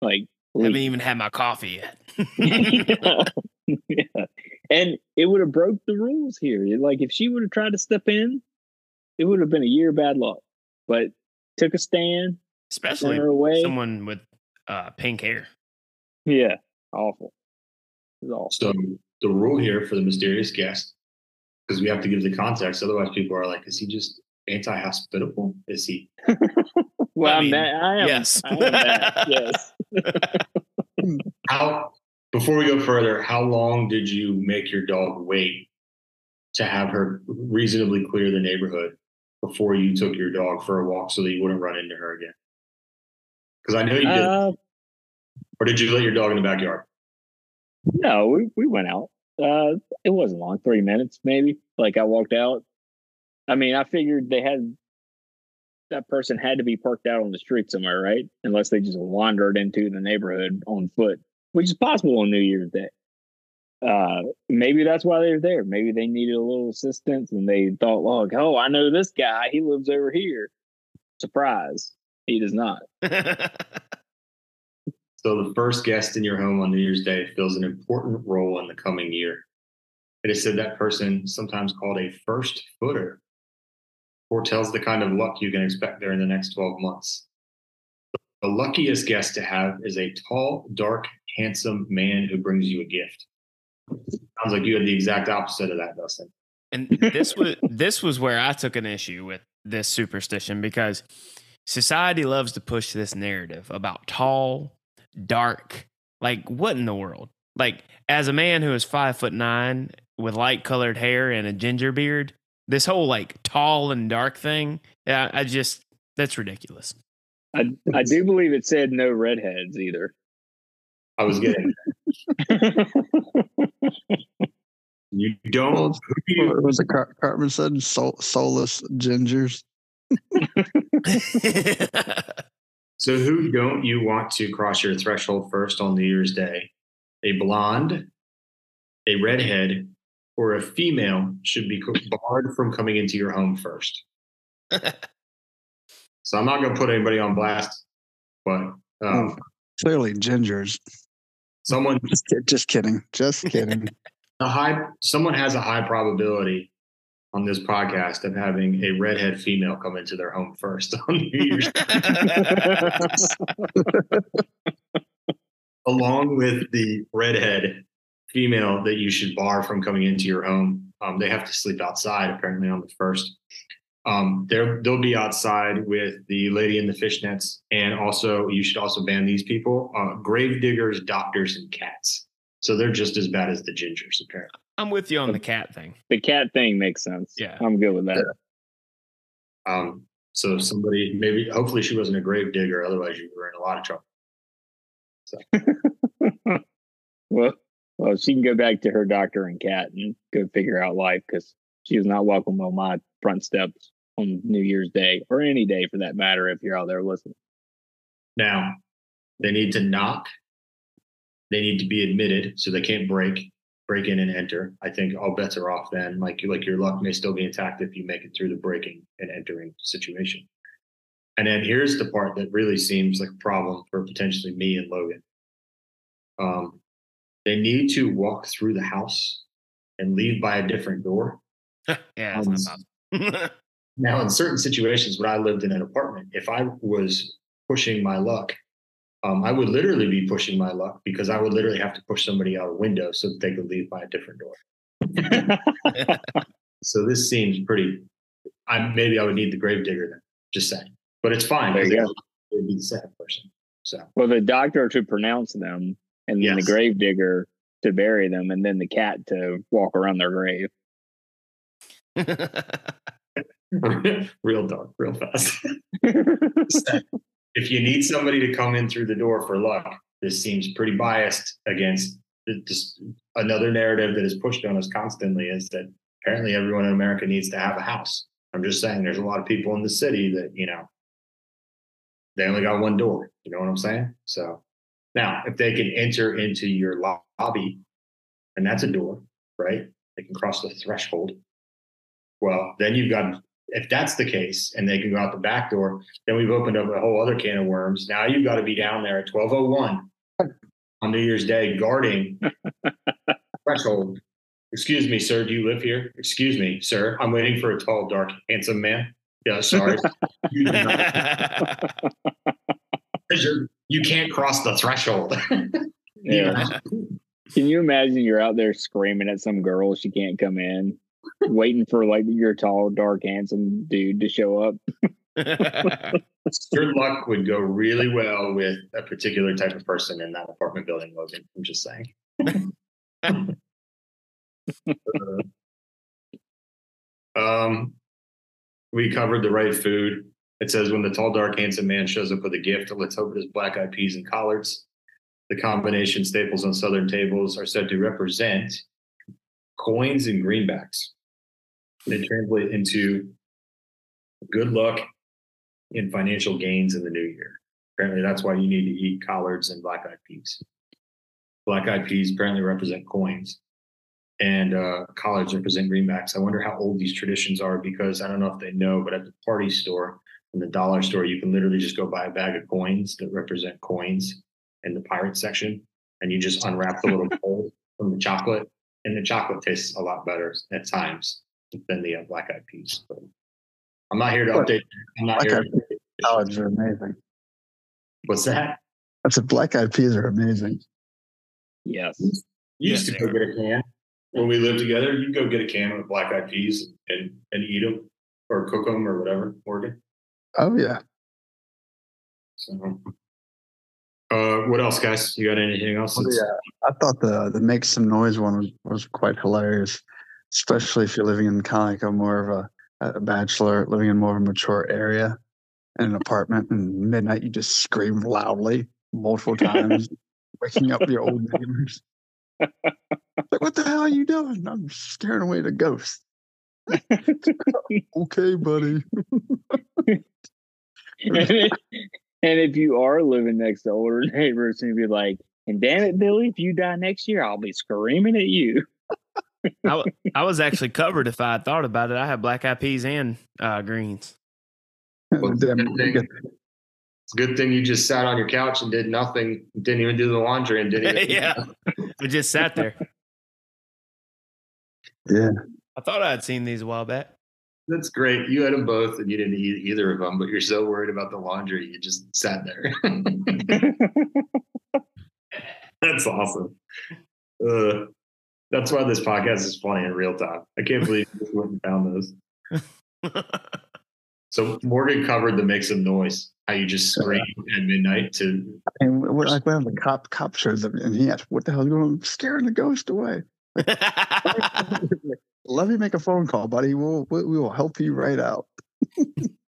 Like, I haven't even had my coffee yet. yeah. And it would have broke the rules here. Like if she would have tried to step in, it would have been a year of bad luck. But took a stand, especially away. someone with uh, pink hair. Yeah, awful. awful. So the rule here for the mysterious guest, because we have to give the context, otherwise people are like, "Is he just anti-hospitable? Is he?" well, I, mean, I am. Yes. I am that, yes. How before we go further, how long did you make your dog wait to have her reasonably clear the neighborhood before you took your dog for a walk so that you wouldn't run into her again? Because I know you did. Uh, or did you let your dog in the backyard? No, we, we went out. Uh, it wasn't long, three minutes maybe. Like I walked out. I mean, I figured they had that person had to be parked out on the street somewhere, right? Unless they just wandered into the neighborhood on foot which is possible on New Year's Day. Uh, maybe that's why they're there. Maybe they needed a little assistance and they thought, well, oh, I know this guy. He lives over here. Surprise. He does not. so the first guest in your home on New Year's Day fills an important role in the coming year. It is said that person, sometimes called a first footer, foretells the kind of luck you can expect there in the next 12 months. The luckiest guest to have is a tall, dark, handsome man who brings you a gift. Sounds like you had the exact opposite of that, Dustin. And this was this was where I took an issue with this superstition because society loves to push this narrative about tall, dark. Like what in the world? Like as a man who is five foot nine with light colored hair and a ginger beard, this whole like tall and dark thing, yeah, I just that's ridiculous. I I do believe it said no redheads either. I was getting. you don't. Well, it was a Car- Cartman said soul, soulless gingers. so, who don't you want to cross your threshold first on New Year's Day? A blonde, a redhead, or a female should be barred from coming into your home first. so, I'm not going to put anybody on blast, but um, clearly gingers. Someone just, just kidding. Just kidding. a high someone has a high probability on this podcast of having a redhead female come into their home first on New Year's. Along with the redhead female that you should bar from coming into your home. Um, they have to sleep outside apparently on the first. Um, they'll be outside with the lady in the fishnets, and also you should also ban these people: uh, grave diggers, doctors, and cats. So they're just as bad as the gingers, apparently. I'm with you on the cat thing. The cat thing makes sense. Yeah, I'm good with that. Um, so somebody maybe, hopefully, she wasn't a grave digger. Otherwise, you were in a lot of trouble. So. well, well, she can go back to her doctor and cat and go figure out life because she is not welcome on my front steps on New Year's Day or any day for that matter if you're out there listening. Now, they need to knock they need to be admitted, so they can't break break in and enter. I think all bets are off then. Like like your luck may still be intact if you make it through the breaking and entering situation. And then here's the part that really seems like a problem for potentially me and Logan. Um, they need to walk through the house and leave by a different door. yeah, that's not. Now, in certain situations, when I lived in an apartment, if I was pushing my luck, um, I would literally be pushing my luck because I would literally have to push somebody out a window so that they could leave by a different door. So this seems pretty. I maybe I would need the grave digger then. Just saying, but it's fine. There you go. It would be the second person. So well, the doctor to pronounce them, and then the Yes. grave digger to bury them, and then the cat to walk around their grave. real dark, real fast. if you need somebody to come in through the door for luck, this seems pretty biased against just another narrative that is pushed on us constantly is that apparently everyone in America needs to have a house. I'm just saying there's a lot of people in the city that, you know, they only got one door. You know what I'm saying? So now if they can enter into your lobby, and that's a door, right? They can cross the threshold. Well, then you've got if that's the case and they can go out the back door, then we've opened up a whole other can of worms. Now you've got to be down there at 1201 on New Year's Day guarding threshold. Excuse me, sir. Do you live here? Excuse me, sir. I'm waiting for a tall, dark, handsome man. Yeah, sorry. you, you can't cross the threshold. Yeah. Can you imagine you're out there screaming at some girl she can't come in, waiting for like your tall, dark, handsome dude to show up? Your luck would go really well with a particular type of person in that apartment building, Logan. I'm just saying. um, we covered the right food. It says when the tall, dark, handsome man shows up with a gift, let's hope it is black eyed peas and collards. The combination staples on southern tables are said to represent coins and greenbacks. They translate into good luck and financial gains in the new year. Apparently, that's why you need to eat collards and black eyed peas. Black eyed peas apparently represent coins, and uh, collards represent greenbacks. I wonder how old these traditions are because I don't know if they know, but at the party store and the dollar store, you can literally just go buy a bag of coins that represent coins in the pirate section, and you just unwrap the little bowl from the chocolate, and the chocolate tastes a lot better at times than the uh, black eyed peas. But I'm not here to update. I'm not Black here. eyed To, Salads are amazing. what's that? I said black eyed peas are amazing. Yes. You used Yes, to go get a can when we lived together. You go get a can of black eyed peas and and eat them or cook them or whatever. Morgan. Oh yeah. So, uh, what else, guys? You got anything else? Well, yeah. I thought the the make some noise one was, was quite hilarious, especially if you're living in kind of like a more of a, a bachelor living in more of a mature area in an apartment and midnight you just scream loudly multiple times, waking up your old neighbors. like, what the hell are you doing? I'm scaring away the ghost. okay, buddy. and, if, and if you are living next to older neighbors, and be like, and damn it, Billy, if you die next year, I'll be screaming at you. I, w- I was actually covered if I had thought about it. I had black eyed peas and uh, greens. Well, good thing- It's a good thing you just sat on your couch and did nothing. Didn't even do the laundry and didn't even. yeah. I just sat there. yeah. I thought I had seen these a while back. That's great. You had them both and you didn't eat either of them, but you're so worried about the laundry, you just sat there. That's awesome. Uh, that's why this podcast is funny in real time. I can't believe you went and found those. So Morgan covered the make some noise. How you just scream at midnight to And we're like, well, the cop cop shows up and he asked, "What the hell is going on? I'm scaring the ghost away." Let me make a phone call, buddy. We'll we we will help you right out.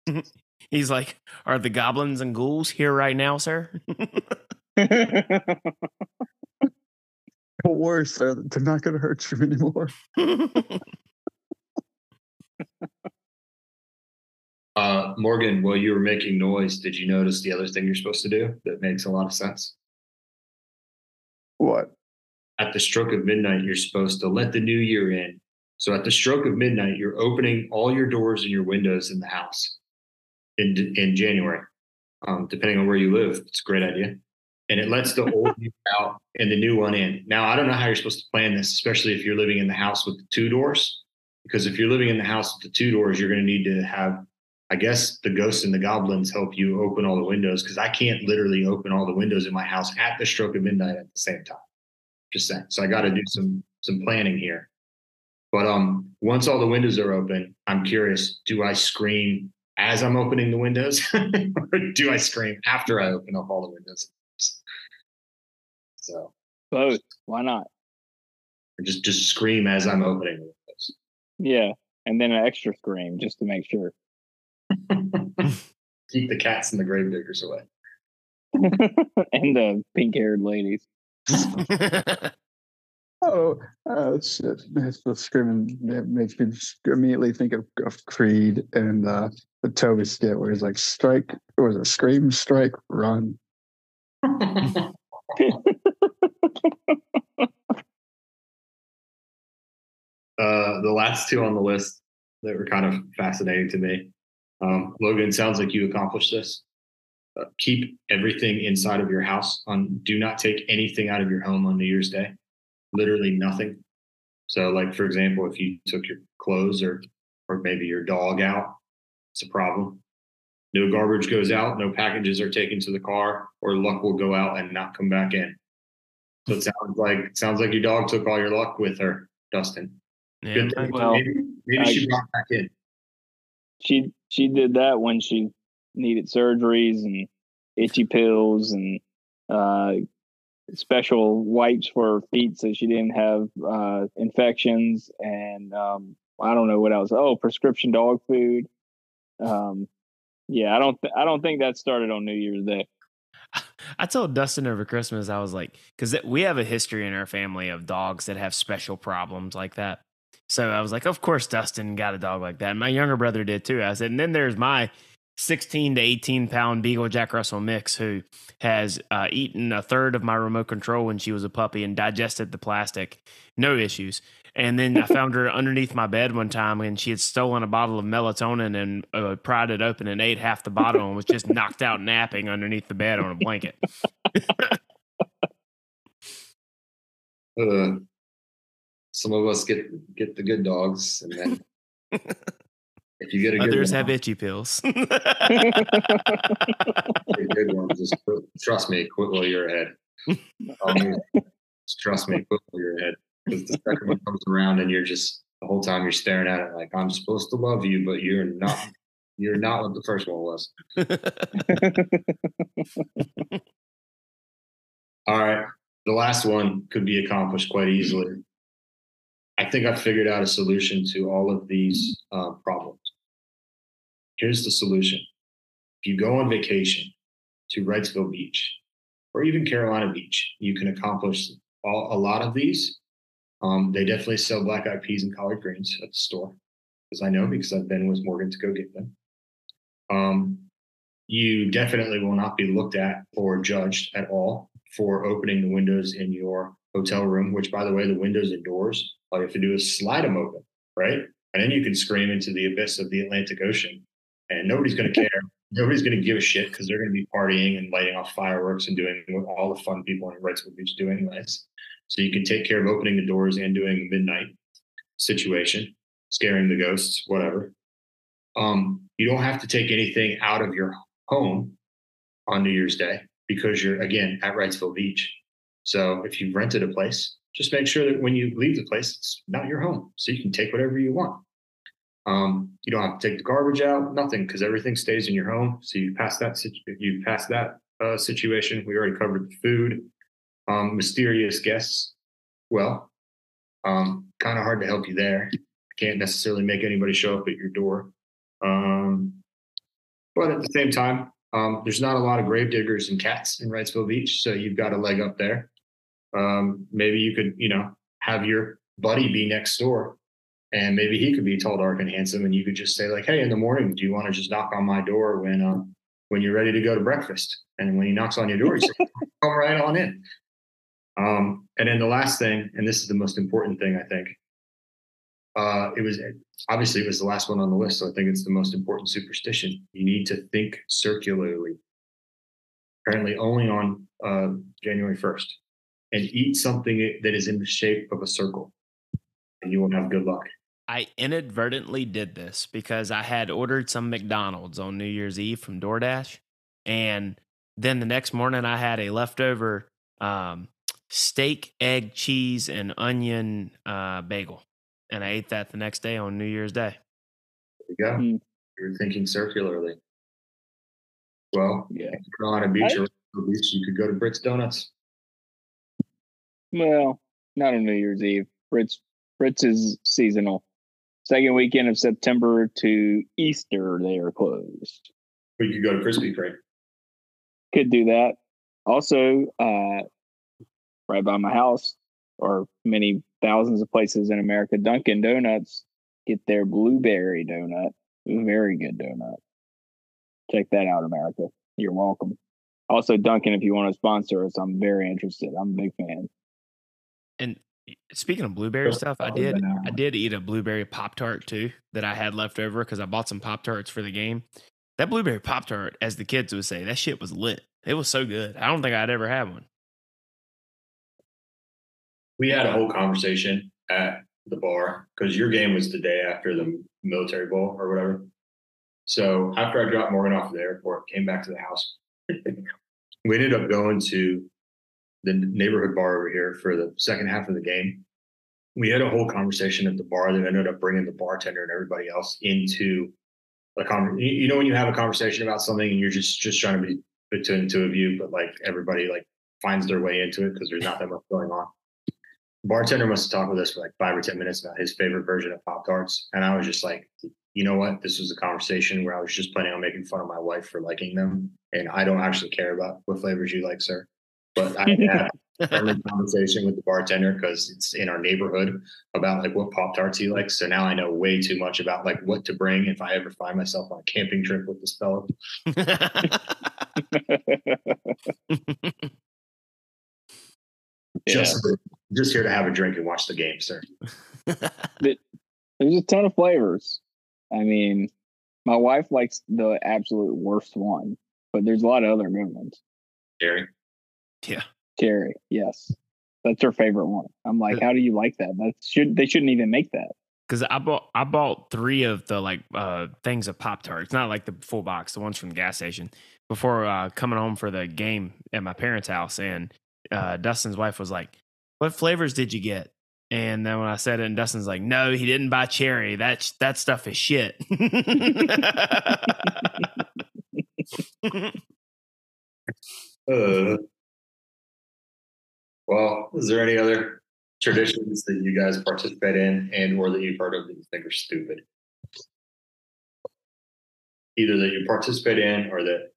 He's like, Are the goblins and ghouls here right now, sir? Don't worry, sir. They're not going to hurt you anymore. uh, Morgan. While you were making noise, did you notice the other thing you're supposed to do that makes a lot of sense? What? At the stroke of midnight, you're supposed to let the new year in. So at the stroke of midnight, you're opening all your doors and your windows in the house in in January, um, depending on where you live. It's a great idea, and it lets the old out and the new one in. Now I don't know how you're supposed to plan this, especially if you're living in the house with the two doors, because if you're living in the house with the two doors, you're going to need to have I guess the ghosts and the goblins help you open all the windows because I can't literally open all the windows in my house at the stroke of midnight at the same time. Just saying. So I got to do some some planning here. But um, once all the windows are open, I'm curious: do I scream as I'm opening the windows, or do I scream after I open up all the windows? So both. Why not? Or just just scream as I'm opening the windows. Yeah, and then an extra scream just to make sure. Keep the cats and the gravediggers away. and the pink haired ladies. Oh, uh, shit. It's the screaming. It makes me immediately think of, of Creed and uh, the Toby skit where he's like, strike, or was it scream, strike, run? uh, the last two on the list that were kind of fascinating to me um, Logan, sounds like you accomplished this. Uh, keep everything inside of your house. On do not take anything out of your home on New Year's Day. Literally nothing. So, like for example, if you took your clothes or or maybe your dog out, it's a problem. No garbage goes out. No packages are taken to the car, or luck will go out and not come back in. So it sounds like sounds like your dog took all your luck with her, Dustin. Yeah, well, maybe, maybe I, she brought back in she she did that when she needed surgeries and itchy pills and uh, special wipes for feet so she didn't have uh, infections and um, I don't know what else. Oh, prescription dog food. Um, yeah, I don't th- I don't think that started on New Year's Day. I told Dustin over Christmas, I was like, because we have a history in our family of dogs that have special problems like that. So I was like, of course, Dustin got a dog like that. And my younger brother did too. I said, and then there's my 16 to 18 pound Beagle Jack Russell mix who has uh, eaten a third of my remote control when she was a puppy and digested the plastic, no issues. And then I found her underneath my bed one time and she had stolen a bottle of melatonin and uh, pried it open and ate half the bottle and was just knocked out napping underneath the bed on a blanket. uh, some of us get get the good dogs, and then if you get a good others one, have itchy pills. good ones, just quit, trust me, quit while you're ahead. Um, just trust me, quit while you're ahead. Because the second one comes around, and you're just the whole time you're staring at it like I'm supposed to love you, but you're not. You're not what the first one was. All right. The last one could be accomplished quite easily. I think I've figured out a solution to all of these uh, problems. Here's the solution. If you go on vacation to Wrightsville Beach or even Carolina Beach, you can accomplish all, a lot of these. Um, they definitely sell black eyed peas and collard greens at the store, because I know because I've been with Morgan to go get them. Um, you definitely will not be looked at or judged at all for opening the windows in your hotel room, which, by the way, the windows and doors all you have to do is slide them open, right? And then you can scream into the abyss of the Atlantic Ocean, and nobody's going to care. Nobody's going to give a shit because they're going to be partying and lighting off fireworks and doing what all the fun people in Wrightsville Beach do, anyways. So you can take care of opening the doors and doing the midnight situation, scaring the ghosts, whatever. Um, you don't have to take anything out of your home on New Year's Day because you're again at Wrightsville Beach. So if you've rented a place, just make sure that when you leave the place, it's not your home. So you can take whatever you want. Um, you don't have to take the garbage out, nothing, because everything stays in your home. So you pass that you pass that uh, situation. We already covered the food. Um, mysterious guests. Well, um, kind of hard to help you there. Can't necessarily make anybody show up at your door. Um, but at the same time, um, there's not a lot of grave diggers and cats in Wrightsville Beach, so you've got a leg up there. Um, maybe you could, you know, have your buddy be next door and maybe he could be tall, dark, and handsome. And you could just say like, Hey, in the morning, do you want to just knock on my door when, um, when you're ready to go to breakfast? And when he knocks on your door, you say, come right on in. Um, and then the last thing, and this is the most important thing, I think. Uh, it was obviously it was the last one on the list, so I think it's the most important superstition. You need to think circularly. Apparently, only on uh, January first, and eat something that is in the shape of a circle, and you will have good luck. I inadvertently did this because I had ordered some McDonald's on New Year's Eve from DoorDash, and then the next morning I had a leftover um, steak, egg, cheese, and onion uh, bagel, and I ate that the next day on New Year's Day. There you go. Mm. You're thinking circularly. Well, Yeah. Carolina Beach I- or Orlando Beach, you could go to Britt's Donuts. Well, not on New Year's Eve. Britt's Fritz is seasonal. Second weekend of September to Easter, they are closed. Or you could go to Krispy Kreme. Could do that. Also, uh, right by my house, or many thousands of places in America, Dunkin' Donuts get their blueberry donut. Very good donut. Check that out, America. You're welcome. Also, Dunkin', if you want to sponsor us, I'm very interested. I'm a big fan. And speaking of blueberry stuff, I did I did eat a blueberry pop tart too that I had left over because I bought some pop tarts for the game. That blueberry pop tart, as the kids would say, that shit was lit. It was so good. I don't think I'd ever had one. We had a whole conversation at the bar because your game was the day after the military bowl or whatever. So after I dropped Morgan off at the airport, came back to the house. we ended up going to the neighborhood bar over here for the second half of the game. We had a whole conversation at the bar that ended up bringing the bartender and everybody else into a conversation. You you know when you have a conversation about something and you're just just trying to be put to into a view, but like everybody like finds their way into it because there's not that much going on. Bartender must have talked with us for like five or ten minutes about his favorite version of Pop Tarts, and I was just like, you know what? This was a conversation where I was just planning on making fun of my wife for liking them, and I don't actually care about what flavors you like, sir. But I had a friendly conversation with the bartender because it's in our neighborhood about like what Pop Tarts he likes. So now I know way too much about like what to bring if I ever find myself on a camping trip with this fellow. Yeah. Just just here to have a drink and watch the game, sir. There's a ton of flavors. I mean, my wife likes the absolute worst one, but there's a lot of other good ones. Jerry. Yeah. Cherry, yes, that's her favorite one. I'm like, how do you like that? That should they shouldn't even make that. Because I bought I bought three of the like uh things of Pop Tarts, not like the full box, the ones from the gas station, before uh coming home for the game at my parents' house. And uh Dustin's wife was like, What flavors did you get? And then when I said it, and Dustin's like, No, he didn't buy cherry. That that stuff is shit. Uh, well, is there any other traditions that you guys participate in and or that you've heard of that you think are stupid? Either that you participate in or that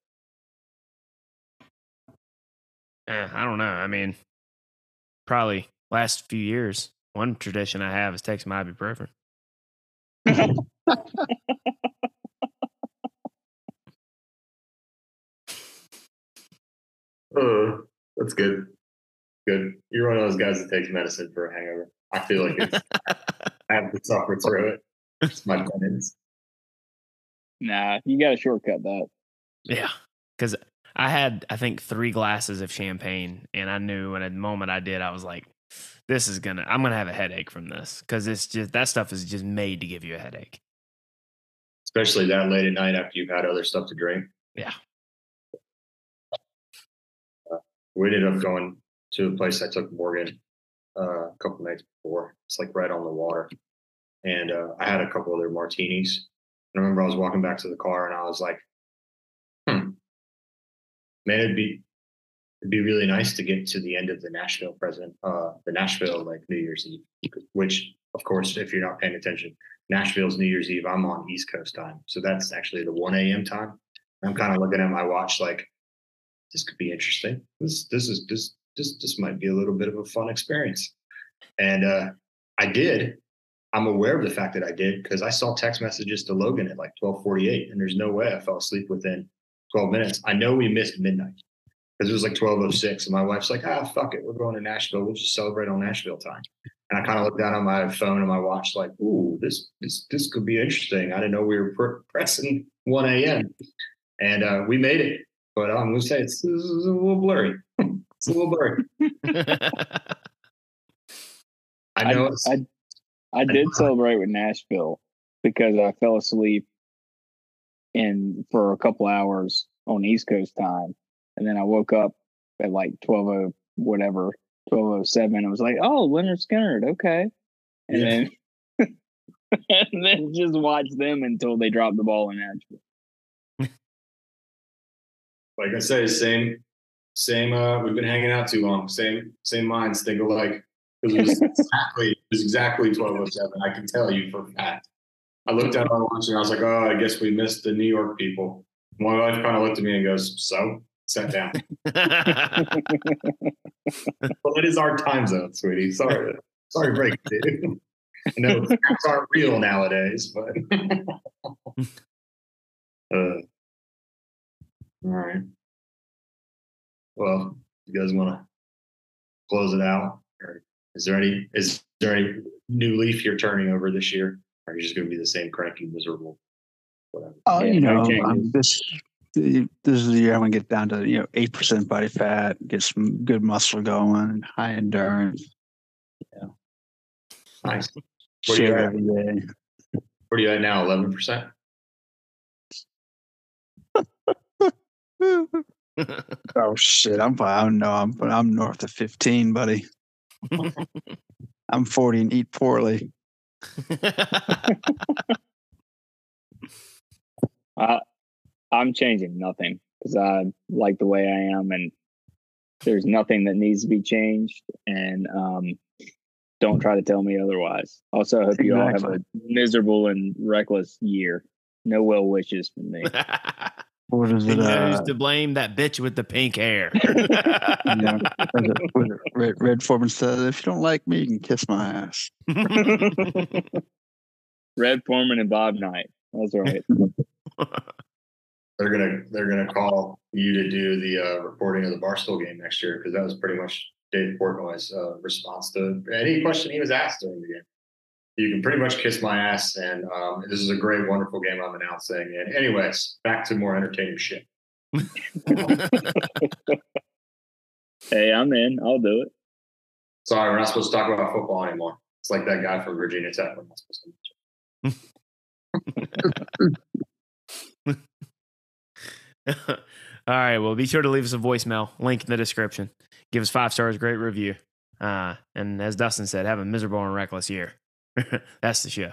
Eh, I don't know. I mean, probably last few years, one tradition I have is taking my ibuprofen. uh, that's good. Good. You're one of those guys that takes medicine for a hangover. I feel like it's, I have to suffer through it. It's my penance. Nah, you got to shortcut that. Yeah, because I had I think three glasses of champagne, and I knew, and at the moment I did, I was like, "This is gonna, I'm gonna have a headache from this," because it's just that stuff is just made to give you a headache. Especially that late at night after you've had other stuff to drink. Yeah. Uh, we ended up going to a place I took Morgan uh, a couple nights before. It's like right on the water, and uh, I had a couple other martinis. And I remember I was walking back to the car, and I was like, "Hmm, man, it'd be it'd be really nice to get to the end of the Nashville present, uh, the Nashville like New Year's Eve, which of course, if you're not paying attention, Nashville's New Year's Eve. I'm on East Coast time, so that's actually the 1 a.m. time. I'm kind of looking at my watch like this could be interesting. This this is this this this might be a little bit of a fun experience. And uh I did. I'm aware of the fact that I did because I saw text messages to Logan at like 1248, and there's no way I fell asleep within 12 minutes. I know we missed midnight because it was like twelve oh six, and my wife's like, ah, fuck it, we're going to Nashville. We'll just celebrate on Nashville time. And I kind of looked down on my phone and my watch, like, ooh, this this this could be interesting. I didn't know we were pr- pressing one a.m. and uh, we made it. But I'm gonna say it's, it's a little blurry. a. I know. I, I, I did celebrate with Nashville because I fell asleep in for a couple hours on East Coast time, and then I woke up at like twelve oh whatever twelve oh seven. I was like, oh, Lynyrd Skynyrd, okay, and Yeah. then and then just watch them until they drop the ball in Nashville. like I say, same, same. Uh, we've been hanging out too long. Same, same minds think alike. 'Cause It was exactly, it was exactly twelve oh seven. I can tell you for a fact. I looked at my watch and I was like, "Oh, I guess we missed the New York people." My wife kind of looked at me and goes, "So." Sat down. well, it is our time zone, sweetie. Sorry, sorry, break it. to you. I know facts aren't real nowadays, but uh, all right. Well, you guys want to close it out? Or is there any is there any new leaf you're turning over this year? Or are you just going to be the same cranky, miserable, whatever? Oh, Yeah, you know, um, this this is the year I'm gonna get down to you know eight percent body fat, get some good muscle going, high endurance, Yeah, Nice. Where you at? every day. Where are you at now? Eleven percent. Oh shit! I'm fine. I don't know. I'm I'm north of fifteen, buddy. I'm forty and eat poorly. I I'm changing nothing because I like the way I am, and there's nothing that needs to be changed. And um, don't try to tell me otherwise. Also, I hope you all have a miserable and reckless year. No well wishes from me. What is Who it? knows Uh, to blame that bitch with the pink hair? yeah, it- Red, Red Foreman said, "If you don't like me, you can kiss my ass." Red Foreman and Bob Knight. That's right. They're gonna they're gonna call you to do the uh, reporting of the Barstool game next year because that was pretty much Dave Portnoy's uh, response to any question he was asked during the game. You can pretty much kiss my ass, and um, this is a great, wonderful game I'm announcing. And anyways, back to more entertaining shit. Hey, I'm in. I'll do it. Sorry, we're not supposed to talk about football anymore. It's like that guy from Virginia Tech. We're not supposed to All right. Well, be sure to leave us a voicemail. Link in the description. Give us five stars, great review. Uh, and as Dustin said, have a miserable and reckless year. That's the show.